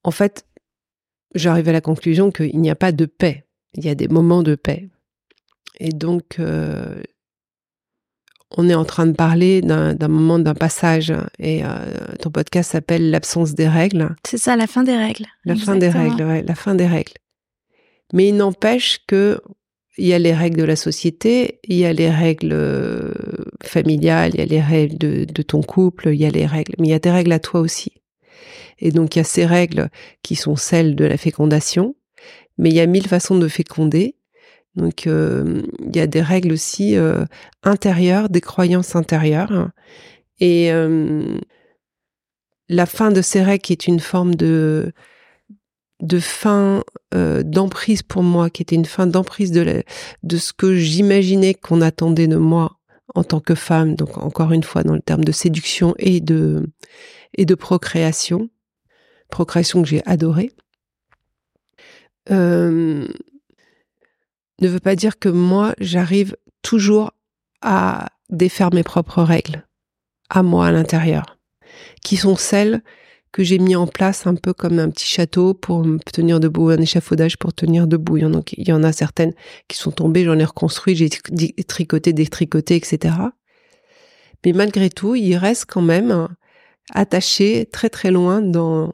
en fait, j'arrive à la conclusion qu'il n'y a pas de paix. Il y a des moments de paix. Et donc, on est en train de parler d'un moment, d'un passage, et euh, ton podcast s'appelle L'absence des règles. C'est ça, la fin des règles. La fin des règles, ouais, la fin des règles. Mais il n'empêche que il y a les règles de la société, il y a les règles euh, familiales, il y a les règles de, de ton couple, il y a les règles, mais il y a des règles à toi aussi. Et donc il y a ces règles qui sont celles de la fécondation, mais il y a mille façons de féconder. Donc euh, il y a des règles aussi euh, intérieures, des croyances intérieures. Et euh, la fin de ces règles qui est une forme de de fin d'emprise pour moi, qui était une fin d'emprise de, de ce que j'imaginais qu'on attendait de moi en tant que femme, donc encore une fois dans le terme de séduction et de et de procréation, procréation que j'ai adorée. Euh, ne veut pas dire que moi, j'arrive toujours à défaire mes propres règles, à moi à l'intérieur, qui sont celles que j'ai mis en place un peu comme un petit château pour me tenir debout, un échafaudage pour tenir debout. Il y en a, certaines qui sont tombées, j'en ai reconstruit, j'ai tricoté, détricoté, etc. Mais malgré tout, il reste quand même attaché très très loin dans,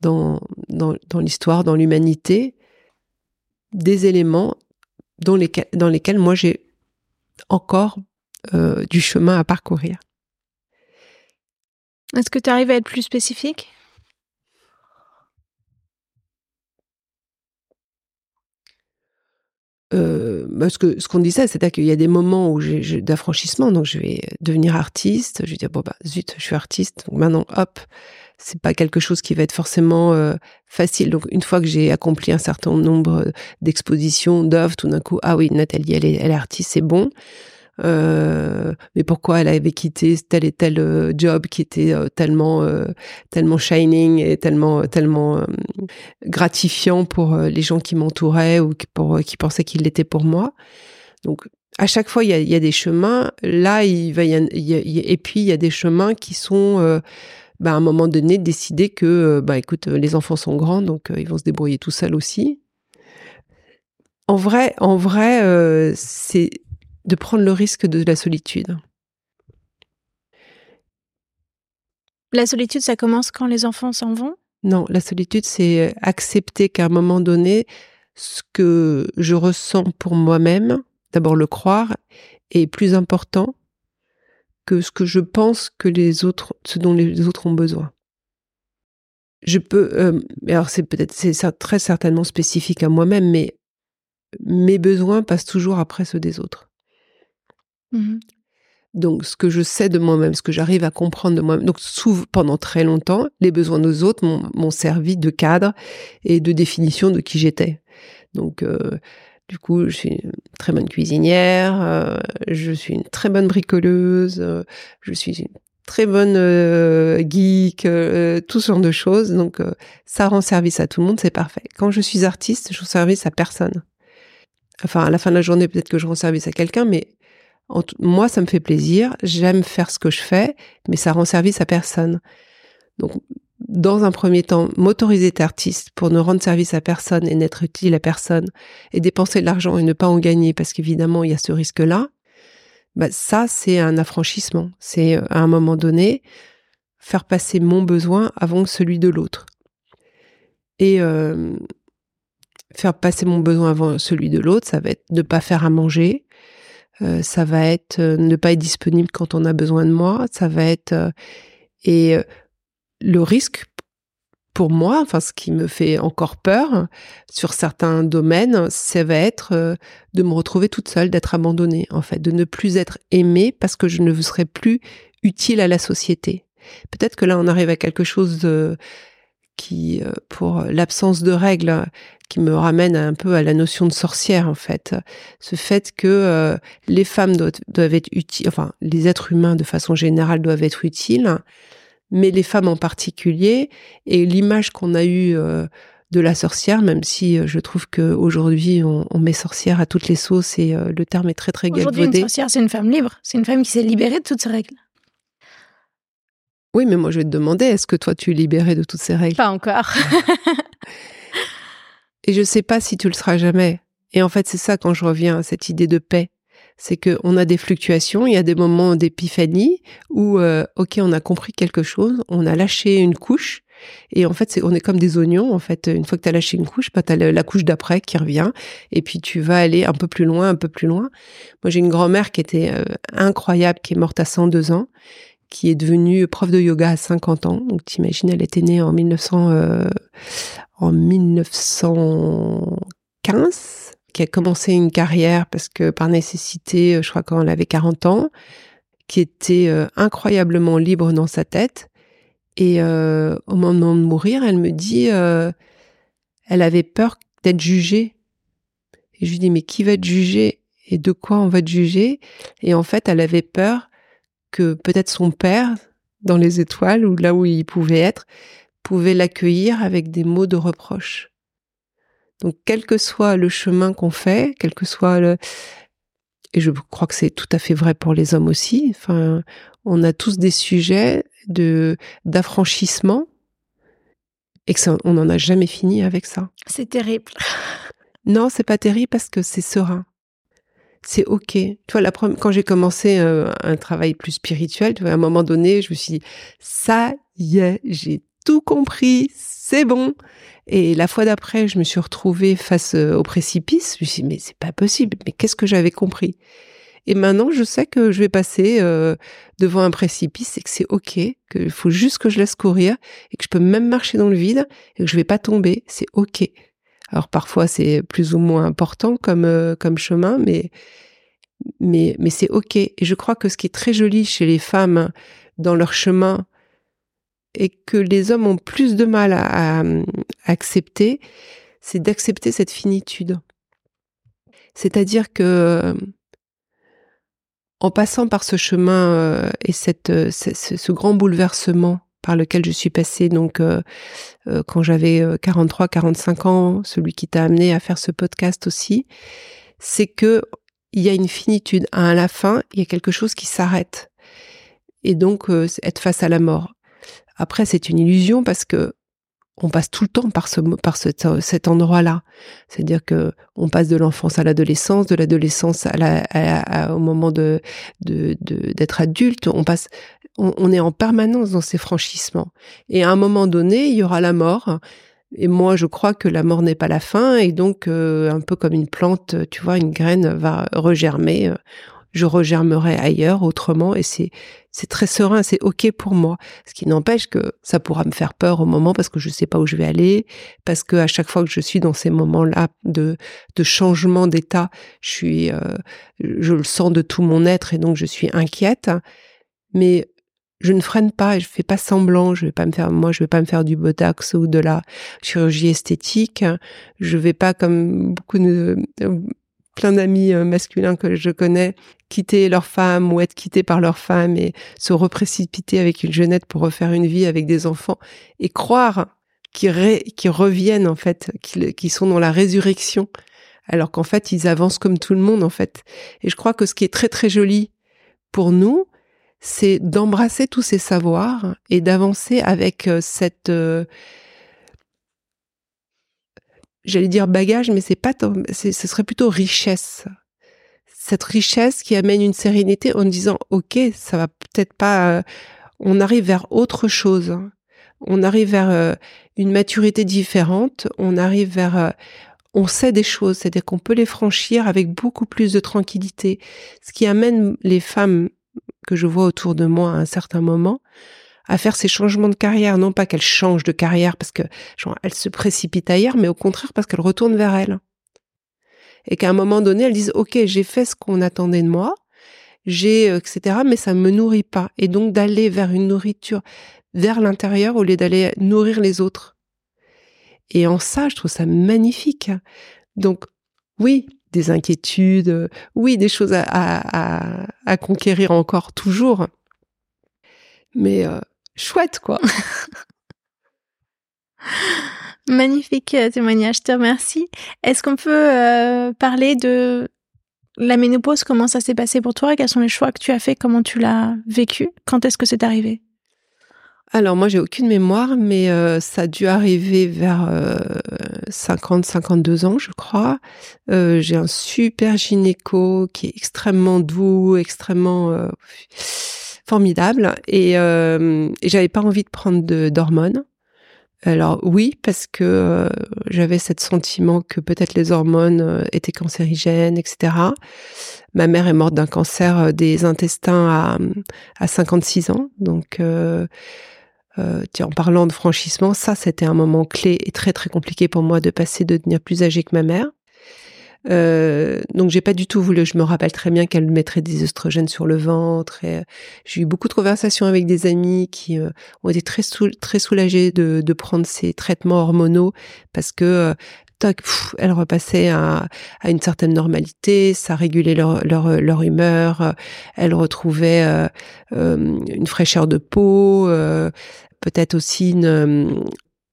dans, dans l'histoire, dans l'humanité, des éléments dans lesquels, dans lesquels moi j'ai encore euh, du chemin à parcourir. Est-ce que tu arrives à être plus spécifique? Euh, parce que ce qu'on disait, c'est qu'il y a des moments où j'ai d'affranchissement, donc je vais devenir artiste, je vais dire bon bah zut, je suis artiste, donc maintenant hop, c'est pas quelque chose qui va être forcément euh, facile. Donc une fois que j'ai accompli un certain nombre d'expositions, d'œuvres, tout d'un coup, ah oui, Nathalie, elle est, elle est artiste, c'est bon. Euh, mais pourquoi elle avait quitté tel et tel euh, job qui était euh, tellement euh, tellement shining et tellement tellement gratifiant pour les gens qui m'entouraient ou qui pensaient qu'il l'était pour moi. Donc à chaque fois il y a, des chemins. Là il va et puis il y a des chemins qui sont bah, à un moment donné décider que bah écoute les enfants sont grands donc ils vont se débrouiller tout seuls aussi. En vrai, en vrai, c'est de prendre le risque de la solitude. La solitude, ça commence quand les enfants s'en vont? Non, la solitude, c'est accepter qu'à un moment donné, ce que je ressens pour moi-même, d'abord le croire, est plus important que ce que je pense que les autres, ce dont les autres ont besoin. Je peux, euh, alors c'est peut-être, c'est très certainement spécifique à moi-même, mais mes besoins passent toujours après ceux des autres. Mmh donc, ce que je sais de moi-même, ce que j'arrive à comprendre de moi-même. Donc, souvent, pendant très longtemps, les besoins des autres m'ont servi de cadre et de définition de qui j'étais. Donc, euh, du coup, je suis une très bonne cuisinière, euh, je suis une très bonne bricoleuse, euh, je suis une très bonne geek, tout ce genre de choses. Donc, ça rend service à tout le monde, c'est parfait. Quand je suis artiste, je rends service à personne. Enfin, à la fin de la journée, peut-être que je rends service à quelqu'un, mais moi, ça me fait plaisir, j'aime faire ce que je fais, mais ça rend service à personne. Donc, dans un premier temps, m'autoriser d'être pour ne rendre service à personne et n'être utile à personne, et dépenser de l'argent et ne pas en gagner, parce qu'évidemment, il y a ce risque-là, bah, ça, c'est un affranchissement. C'est, euh, à un moment donné, faire passer mon besoin avant celui de l'autre. Et euh, faire passer mon besoin avant celui de l'autre, ça va être ne pas faire à manger, euh, ça va être ne pas être disponible quand on a besoin de moi, ça va être et le risque pour moi, enfin ce qui me fait encore peur sur certains domaines, ça va être de me retrouver toute seule, d'être abandonnée en fait, de ne plus être aimée parce que je ne serai plus utile à la société. Peut-être que là on arrive à quelque chose de qui, euh, pour l'absence de règles, qui me ramène un peu à la notion de sorcière en fait. Ce fait que euh, les femmes doivent, être utiles, enfin les êtres humains de façon générale doivent être utiles, mais les femmes en particulier, et l'image qu'on a eue euh, de la sorcière, même si je trouve qu'aujourd'hui on, on met sorcière à toutes les sauces et le terme est très très galvaudé. Aujourd'hui une sorcière c'est une femme libre, c'est une femme qui s'est libérée de toutes ces règles. Oui, mais moi je vais te demander, est-ce que toi tu es libérée de toutes ces règles? Pas encore. et je sais pas si tu le seras jamais. Et en fait, c'est ça quand je reviens à cette idée de paix. C'est qu'on a des fluctuations, il y a des moments d'épiphanie où, euh, ok, on a compris quelque chose, on a lâché une couche, et en fait, c'est, on est comme des oignons. En fait, une fois que tu as lâché une couche, bah, tu la couche d'après qui revient. Et puis, tu vas aller un peu plus loin, un peu plus loin. Moi, j'ai une grand-mère qui était euh, incroyable, qui est morte à 102 ans qui est devenue prof de yoga à 50 ans. Donc t'imagines, elle était née en 1900, euh, en 1915, qui a commencé une carrière parce que par nécessité, euh, je crois quand elle avait 40 ans, qui était euh, incroyablement libre dans sa tête. Et euh, au moment de mourir, elle me dit, elle avait peur d'être jugée. Et je lui dis, mais qui va te juger et de quoi on va te juger Et en fait, elle avait peur que peut-être son père, dans les étoiles ou là où il pouvait être, pouvait l'accueillir avec des mots de reproche. Donc, quel que soit le chemin qu'on fait, quel que soit le, et je crois que c'est tout à fait vrai pour les hommes aussi. Enfin, on a tous des sujets de d'affranchissement et que ça, on n'en a jamais fini avec ça. C'est terrible. Non, c'est pas terrible parce que c'est serein c'est ok. Tu vois, la quand j'ai commencé euh, un travail plus spirituel, tu vois, à un moment donné, je me suis dit, ça y est, j'ai tout compris, c'est bon. Et la fois d'après, je me suis retrouvée face euh, au précipice. Je me suis dit, mais c'est pas possible. Mais qu'est-ce que j'avais compris? Et maintenant, je sais que je vais passer euh, devant un précipice et que c'est ok, qu'il faut juste que je laisse courir et que je peux même marcher dans le vide et que je vais pas tomber. C'est ok. Alors parfois c'est plus ou moins important comme euh, comme chemin, mais mais mais c'est ok. Et je crois que ce qui est très joli chez les femmes dans leur chemin et que les hommes ont plus de mal à, accepter, c'est d'accepter cette finitude. C'est-à-dire que en passant par ce chemin euh, et euh, ce, grand bouleversement par lequel je suis passée, donc euh, quand j'avais 43, 45 ans, celui qui t'a amené à faire ce podcast aussi, c'est que il y a une finitude. À la fin, il y a quelque chose qui s'arrête. Et donc, être face à la mort. Après, c'est une illusion parce que on passe tout le temps par ce par cet endroit-là. C'est-à-dire que on passe de l'enfance à l'adolescence, de l'adolescence à, au moment d'être adulte. On passe, on, est en permanence dans ces franchissements. Et à un moment donné, il y aura la mort. Et moi, je crois que la mort n'est pas la fin, et donc euh, un peu comme une plante, tu vois, une graine va regermer. Je regermerai ailleurs, autrement, et c'est c'est très serein, c'est ok pour moi. Ce qui n'empêche que ça pourra me faire peur au moment parce que je sais pas où je vais aller, parce que à chaque fois que je suis dans ces moments-là de de changement d'état, je suis, euh, je le sens de tout mon être et donc je suis inquiète. Mais je ne freine pas, je fais pas semblant, je vais pas me faire, moi, je vais pas me faire du botox ou de la chirurgie esthétique. Je vais pas comme beaucoup de, plein d'amis euh, masculins que je connais quitter leur femme ou être quittés par leur femme et se reprécipiter avec une jeunette pour refaire une vie avec des enfants et croire qu'ils reviennent en fait, qu'ils sont dans la résurrection alors qu'en fait ils avancent comme tout le monde en fait. Et je crois que ce qui est très très joli pour nous, c'est d'embrasser tous ces savoirs et d'avancer avec euh, cette euh, j'allais dire bagage, mais c'est pas, ce serait plutôt richesse. Cette richesse qui amène une sérénité en disant, ok, ça va peut-être pas, euh, on arrive vers autre chose. On arrive vers euh, une maturité différente. On arrive vers, euh, on sait des choses, c'est-à-dire qu'on peut les franchir avec beaucoup plus de tranquillité. Ce qui amène les femmes que je vois autour de moi à un certain moment à faire ces changements de carrière, non pas qu'elle change de carrière parce que genre, elle se précipite ailleurs, mais au contraire parce qu'elle retourne vers elle. Et qu'à un moment donné, elle dise ok, j'ai fait ce qu'on attendait de moi, j'ai euh, etc. Mais ça me nourrit pas. Et donc d'aller vers une nourriture vers l'intérieur au lieu d'aller nourrir les autres. Et en ça, je trouve ça magnifique. Donc oui, des inquiétudes, oui, des choses à conquérir encore toujours. Mais euh, chouette, quoi. Magnifique euh, témoignage, je te remercie. Est-ce qu'on peut euh, parler de la ménopause, comment ça s'est passé pour toi, quels sont les choix que tu as fait, comment tu l'as vécu, quand est-ce que c'est arrivé? Alors moi j'ai aucune mémoire, mais ça a dû arriver vers 50-52 ans, je crois. j'ai un super gynéco qui est extrêmement doux, extrêmement formidable. Et, euh, j'avais pas envie de prendre d'hormones. Alors oui, parce que euh, j'avais ce sentiment que peut-être les hormones euh, étaient cancérigènes, etc. Ma mère est morte d'un cancer euh, des intestins à, à 56 ans. Donc, euh, en parlant de franchissement, ça, c'était un moment clé et très très compliqué pour moi de passer de devenir plus âgée que ma mère. Euh, donc j'ai pas du tout voulu. Je me rappelle très bien qu'elle mettrait des oestrogènes sur le ventre. Et euh, j'ai eu beaucoup de conversations avec des amis qui euh, ont été très très soulagés de, prendre ces traitements hormonaux parce que toc, elle repassait à, à, une certaine normalité, ça régulait leur, leur, leur humeur, elle retrouvait une fraîcheur de peau, peut-être aussi une,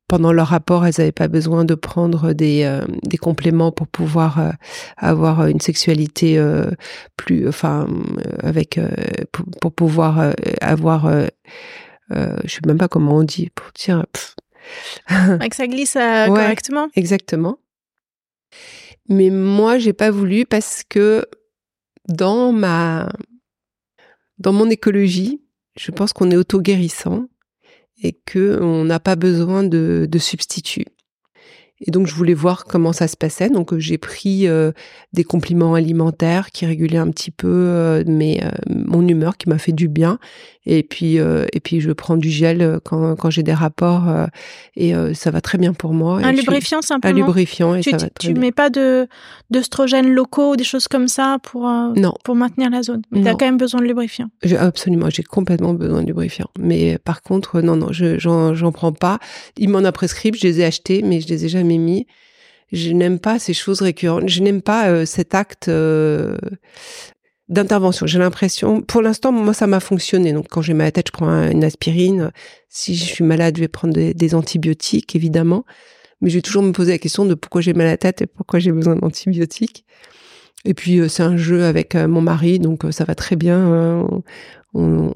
pendant leur rapport, elles n'avaient pas besoin de prendre des, euh, des compléments pour pouvoir euh, avoir une sexualité euh, plus, enfin, avec pour, pouvoir avoir, je sais même pas comment on dit pour dire. que ça glisse correctement. Exactement. Mais moi, j'ai pas voulu parce que dans ma, dans mon écologie, je pense qu'on est auto-guérissant et que on n'a pas besoin de, de substituts. Et donc, je voulais voir comment ça se passait. Donc, euh, j'ai pris euh, des compliments alimentaires qui régulaient un petit peu euh, mes, mon humeur, qui m'a fait du bien. Et puis, et puis, je prends du gel quand, quand j'ai des rapports et ça va très bien pour moi. Un lubrifiant simplement. Un lubrifiant et tu, ça va Tu mets pas de d'oestrogènes locaux ou des choses comme ça pour non. pour maintenir la zone? Mais tu as quand même besoin de lubrifiant. Absolument, j'ai complètement besoin de lubrifiant. Mais par contre, non, non, je j'en prends pas. Il m'en a prescrit, je les ai achetés, mais je les ai jamais Je n'aime pas ces choses récurrentes. Je n'aime pas euh, cet acte euh, d'intervention. J'ai l'impression, pour l'instant, moi, ça m'a fonctionné. Donc, quand j'ai mal à tête, je prends une aspirine. Si je suis malade, je vais prendre des, antibiotiques, évidemment. Mais je vais toujours me poser la question de pourquoi j'ai mal à tête et pourquoi j'ai besoin d'antibiotiques. Et puis, euh, c'est un jeu avec mon mari, donc ça va très bien. on,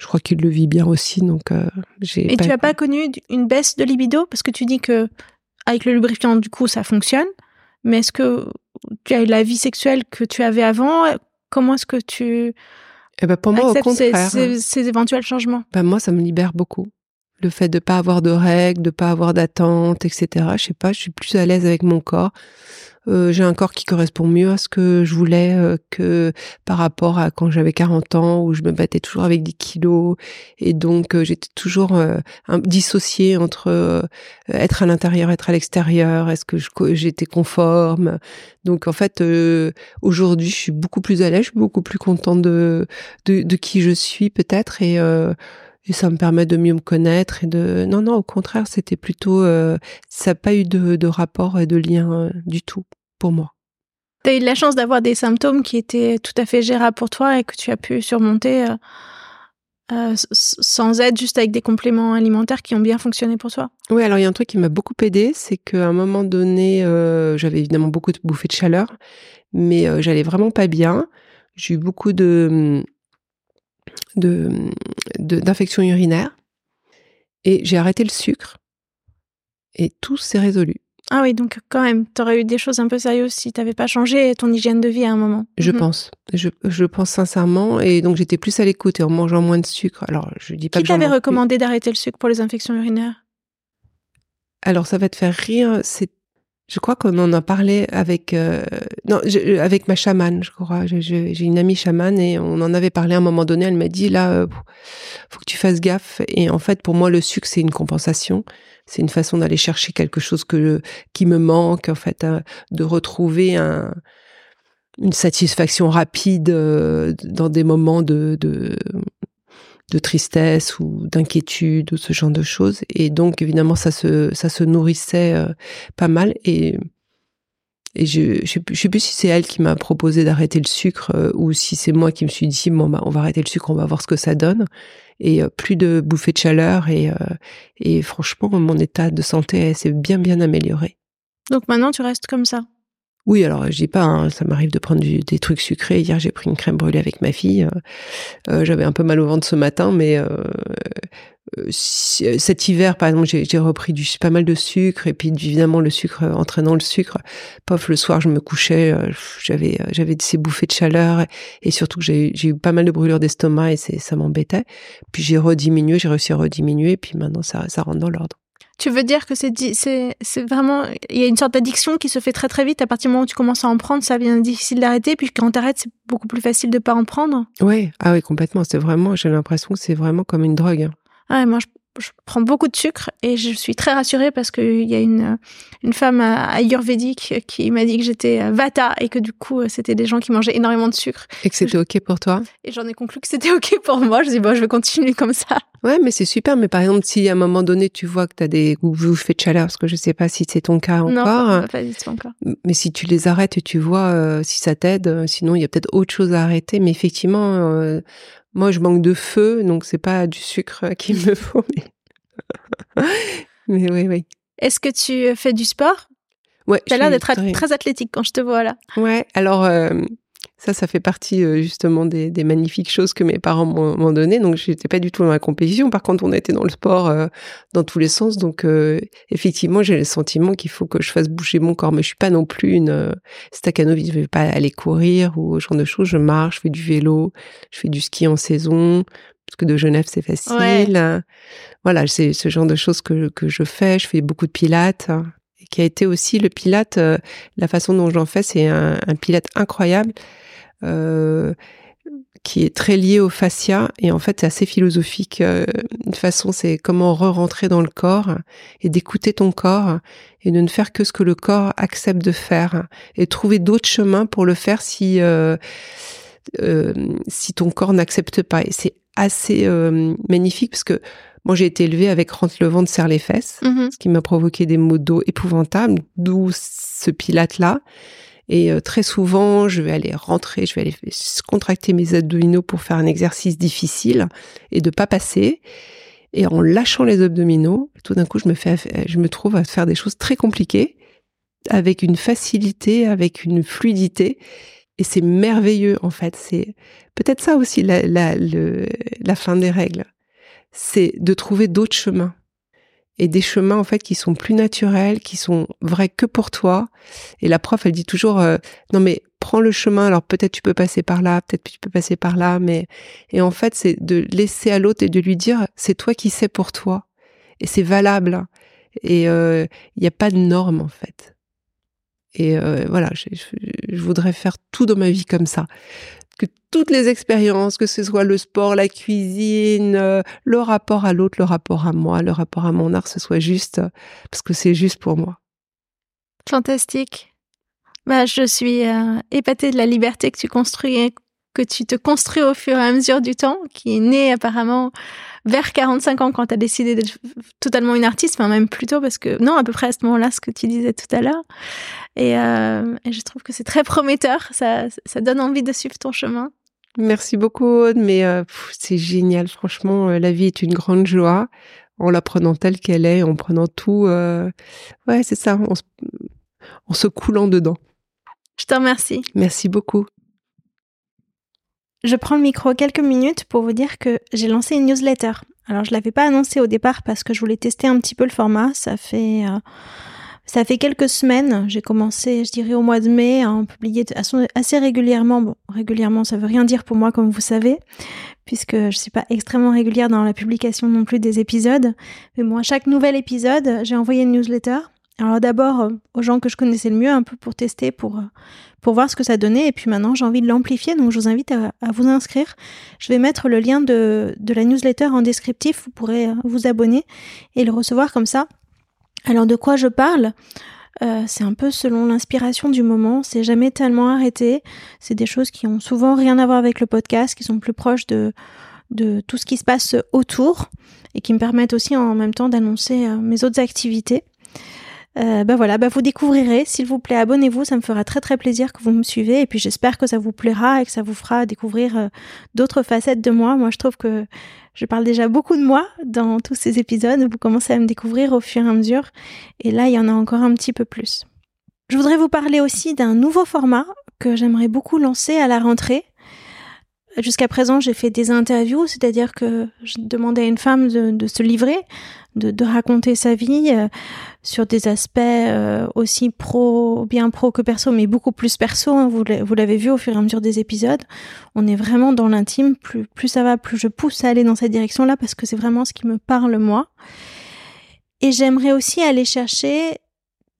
je crois qu'il le vit bien aussi. Donc, euh, j'ai. Et tu n'as pas connu une baisse de libido? Parce que tu dis que avec le lubrifiant, du coup, ça fonctionne. Mais est-ce que tu as eu la vie sexuelle que tu avais avant? Comment est-ce que tu eh ben pour moi, au contraire, ces, éventuels changements? Ben moi, ça me libère beaucoup. Le fait de pas avoir de règles, de pas avoir d'attente, etc. Je sais pas, je suis plus à l'aise avec mon corps. Euh, j'ai un corps qui correspond mieux à ce que je voulais euh, que par rapport à quand j'avais 40 ans où je me battais toujours avec des kilos et donc euh, j'étais toujours dissociée entre être à l'intérieur, être à l'extérieur, est-ce que j'étais conforme. Donc en fait aujourd'hui je suis beaucoup plus à l'aise, beaucoup plus contente de, de, de qui je suis peut-être et et ça me permet de mieux me connaître et de non non au contraire c'était plutôt euh, ça n'a pas eu de, de, rapport et de lien euh, du tout pour moi. Tu as eu de la chance d'avoir des symptômes qui étaient tout à fait gérables pour toi et que tu as pu surmonter euh, sans aide, juste avec des compléments alimentaires qui ont bien fonctionné pour toi? Oui, alors il y a un truc qui m'a beaucoup aidé, c'est qu'à un moment donné, j'avais évidemment beaucoup de bouffées de chaleur, mais j'allais vraiment pas bien. J'ai eu beaucoup de de d'infection urinaire et j'ai arrêté le sucre et tout s'est résolu. Ah oui, donc quand même, tu aurais eu des choses un peu sérieuses si tu n'avais pas changé ton hygiène de vie à un moment. Je mhm. pense, je, je, pense sincèrement, et donc j'étais plus à l'écoute et en mangeant moins de sucre. Alors, je dis pas Qui t'avait recommandé d'arrêter le sucre pour les infections urinaires? Alors, ça va te faire rire, c'est je crois qu'on en a parlé avec euh, non avec ma chamane, je crois. J'ai une amie chamane et on en avait parlé à un moment donné. Elle m'a dit là, euh, faut que tu fasses gaffe. Et en fait, pour moi, le sucre c'est une compensation. C'est une façon d'aller chercher quelque chose que qui me manque en fait, euh, de retrouver un, une satisfaction rapide dans des moments de, de de tristesse ou d'inquiétude ou ce genre de choses. Et donc, évidemment, ça se, ça se nourrissait euh, pas mal. Et, et je, je, sais plus si c'est elle qui m'a proposé d'arrêter le sucre euh, ou si c'est moi qui me suis dit, bon, bah, on va arrêter le sucre, on va voir ce que ça donne. Et euh, plus de bouffées de chaleur. Et, et franchement, mon état de santé s'est bien, bien amélioré. Donc maintenant, tu restes comme ça? Oui, alors je dis pas, hein, ça m'arrive de prendre des trucs sucrés. Hier, j'ai pris une crème brûlée avec ma fille. Euh, euh, j'avais un peu mal au ventre ce matin, mais euh, cet hiver, par exemple, j'ai repris du pas mal de sucre et puis évidemment le sucre entraînant le sucre. Pof, le soir, je me couchais, j'avais j'avais ces bouffées de chaleur et surtout que j'ai eu pas mal de brûlures d'estomac et ça m'embêtait. Puis j'ai rediminué, j'ai réussi à rediminuer, puis maintenant ça ça rentre dans l'ordre. Tu veux dire que c'est c'est vraiment il y a une sorte d'addiction qui se fait très très vite à partir du moment où tu commences à en prendre, ça devient difficile d'arrêter puis quand t'arrêtes, c'est beaucoup plus facile de pas en prendre. Oui, ah oui, complètement, c'est vraiment j'ai l'impression que c'est vraiment comme une drogue. Ah, moi je je prends beaucoup de sucre et je suis très rassurée parce qu'il y a une, une femme ayurvédique qui m'a dit que j'étais vata et que du coup c'était des gens qui mangeaient énormément de sucre. Et que c'était ok pour toi? Et j'en ai conclu que c'était ok pour moi. Je dis bon, je vais continuer comme ça. Ouais, mais c'est super. Mais par exemple, si à un moment donné tu vois que tu as des bouffées de chaleur, parce que je sais pas si c'est ton cas encore. Non, pas du tout encore. Mais si tu les arrêtes et tu vois euh, si ça t'aide, euh, sinon il y a peut-être autre chose à arrêter. Mais effectivement, euh, moi, je manque de feu, donc c'est pas du sucre qu'il me faut. Mais, oui, oui. Est-ce que tu fais du sport? Ouais. Tu as l'air d'être très... athlétique quand je te vois là. Ouais. Alors, euh, ça, ça fait partie euh, justement des, magnifiques choses que mes parents m'ont donné. Donc, j'étais pas du tout dans la compétition. Par contre, on était dans le sport euh, dans tous les sens. Donc, effectivement, j'ai le sentiment qu'il faut que je fasse bouger mon corps. Mais je suis pas non plus une stacanovite. Je vais pas aller courir ou ce genre de choses. Je marche, je fais du vélo, je fais du ski en saison. parce que de Genève c'est facile. Voilà, c'est ce genre de choses que, que je fais. Je fais beaucoup de pilates, et qui a été aussi le pilate. la façon dont j'en fais, c'est un, un pilate incroyable. Euh, qui est très lié au fascia et en fait c'est assez philosophique. Euh, une façon, c'est comment re-rentrer dans le corps et d'écouter ton corps et de ne faire que ce que le corps accepte de faire et trouver d'autres chemins pour le faire si euh, euh, si ton corps n'accepte pas. Et c'est assez magnifique parce que moi j'ai été élevée avec rentre le ventre, serre les fesses, mm-hmm. ce qui m'a provoqué des maux d'eau épouvantables, d'où ce pilate là. Et euh, très souvent, je vais aller rentrer, je vais aller contracter mes abdominaux pour faire un exercice difficile et de pas passer. Et en lâchant les abdominaux, tout d'un coup, je me fais, je me trouve à faire des choses très compliquées avec une facilité, avec une fluidité. Et c'est merveilleux, en fait. C'est peut-être ça aussi la, la, la fin des règles. C'est de trouver d'autres chemins et des chemins en fait qui sont plus naturels, qui sont vrais que pour toi. Et la prof, elle dit toujours euh, non mais prends le chemin. Alors peut-être tu peux passer par là, peut-être tu peux passer par là, mais et en fait c'est de laisser à l'autre et de lui dire c'est toi qui sais pour toi et c'est valable. Et euh, il n'y a pas de normes en fait. Et euh, voilà, je, je, voudrais faire tout dans ma vie comme ça que toutes les expériences, que ce soit le sport, la cuisine, euh, le rapport à l'autre, le rapport à moi, le rapport à mon art, ce soit juste parce que c'est juste pour moi. Fantastique. Bah, je suis euh, épatée de la liberté que tu construis, que tu te construis au fur et à mesure du temps, qui est née apparemment vers 45 ans quand tu as décidé d'être totalement une artiste, enfin même plus tôt parce que non, à peu près à ce moment-là, ce que tu disais tout à l'heure. Et, euh, je trouve que c'est très prometteur, ça, ça donne envie de suivre ton chemin. Merci beaucoup Aude, mais euh, c'est génial, franchement, euh, la vie est une grande joie en la prenant telle qu'elle est, en prenant tout, ouais c'est ça, en se coulant dedans. Je te remercie. Merci beaucoup. Je prends le micro quelques minutes pour vous dire que j'ai lancé une newsletter. Alors je l'avais pas annoncé au départ parce que je voulais tester un petit peu le format. Ça fait euh, ça fait quelques semaines. J'ai commencé, je dirais au mois de mai, à en publier assez régulièrement. Bon, régulièrement, ça veut rien dire pour moi, comme vous savez, puisque je suis pas extrêmement régulière dans la publication non plus des épisodes. Mais bon, à chaque nouvel épisode, j'ai envoyé une newsletter alors d'abord euh, aux gens que je connaissais le mieux, un peu pour tester, pour, euh, pour voir ce que ça donnait. Et puis maintenant, j'ai envie de l'amplifier, donc je vous invite à, vous inscrire. Je vais mettre le lien de, la newsletter en descriptif. Vous pourrez euh, vous abonner et le recevoir comme ça. Alors de quoi je parle? C'est un peu selon l'inspiration du moment, c'est jamais tellement arrêté. C'est des choses qui ont souvent rien à voir avec le podcast, qui sont plus proches de tout ce qui se passe autour et qui me permettent aussi en même temps d'annoncer mes autres activités. Euh, bah voilà, bah vous découvrirez. S'il vous plaît, abonnez-vous, ça me fera très très plaisir que vous me suivez. Et puis j'espère que ça vous plaira et que ça vous fera découvrir euh, d'autres facettes de moi. Moi, je trouve que je parle déjà beaucoup de moi dans tous ces épisodes. Vous commencez à me découvrir au fur et à mesure. Et là, il y en a encore un petit peu plus. Je voudrais vous parler aussi d'un nouveau format que j'aimerais beaucoup lancer à la rentrée. Jusqu'à présent, j'ai fait des interviews, c'est-à-dire que je demandais à une femme de, se livrer, de, raconter sa vie euh, sur des aspects euh, aussi pro, bien pro que perso, mais beaucoup plus perso. Hein, vous l'avez vu au fur et à mesure des épisodes. On est vraiment dans l'intime. Plus, plus ça va, plus je pousse à aller dans cette direction-là parce que c'est vraiment ce qui me parle moi. Et j'aimerais aussi aller chercher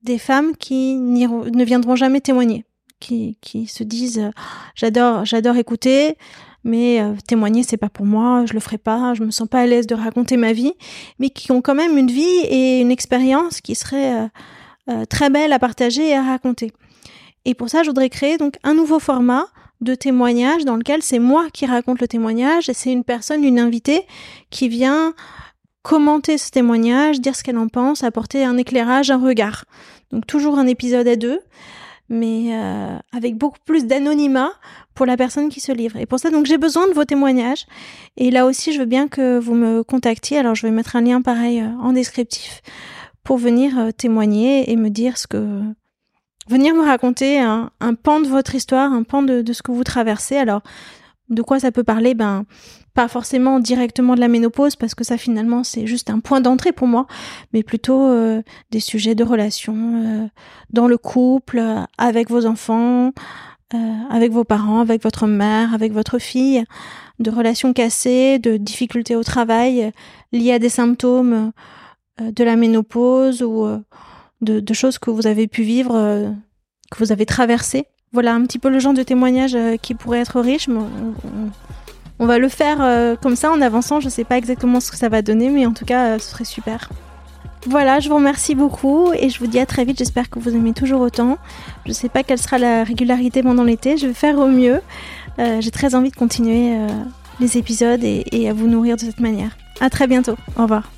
des femmes qui ne viendront jamais témoigner qui, se disent j'adore j'adore écouter mais euh, témoigner c'est pas pour moi, je le ferai pas, je me sens pas à l'aise de raconter ma vie, mais qui ont quand même une vie et une expérience qui serait euh, euh, très belle à partager et à raconter. Et pour ça, je voudrais créer donc un nouveau format de témoignage dans lequel c'est moi qui raconte le témoignage et c'est une personne, une invitée qui vient commenter ce témoignage, dire ce qu'elle en pense, apporter un éclairage, un regard. Donc toujours un épisode à deux mais euh, avec beaucoup plus d'anonymat pour la personne qui se livre. Et pour ça, donc j'ai besoin de vos témoignages. Et là aussi, je veux bien que vous me contactiez. Alors, je vais mettre un lien pareil euh, en descriptif pour venir euh, témoigner et me dire ce que venir me raconter un, pan de votre histoire, un pan de, de, ce que vous traversez. Alors, de quoi ça peut parler? Ben, pas forcément directement de la ménopause parce que ça finalement c'est juste un point d'entrée pour moi, mais plutôt euh, des sujets de relations euh, dans le couple, euh, avec vos enfants, avec vos parents, avec votre mère, avec votre fille, de relations cassées, de difficultés au travail liées à des symptômes de la ménopause ou de, choses que vous avez pu vivre, que vous avez traversées. Voilà un petit peu le genre de témoignage qui pourrait être riche. Mais on, va le faire comme ça en avançant. Je ne sais pas exactement ce que ça va donner, mais en tout cas, ce serait super. Voilà, je vous remercie beaucoup et je vous dis à très vite. J'espère que vous aimez toujours autant. Je ne sais pas quelle sera la régularité pendant l'été. Je vais faire au mieux. Euh, j'ai très envie de continuer euh, les épisodes et, et à vous nourrir de cette manière. À très bientôt. Au revoir.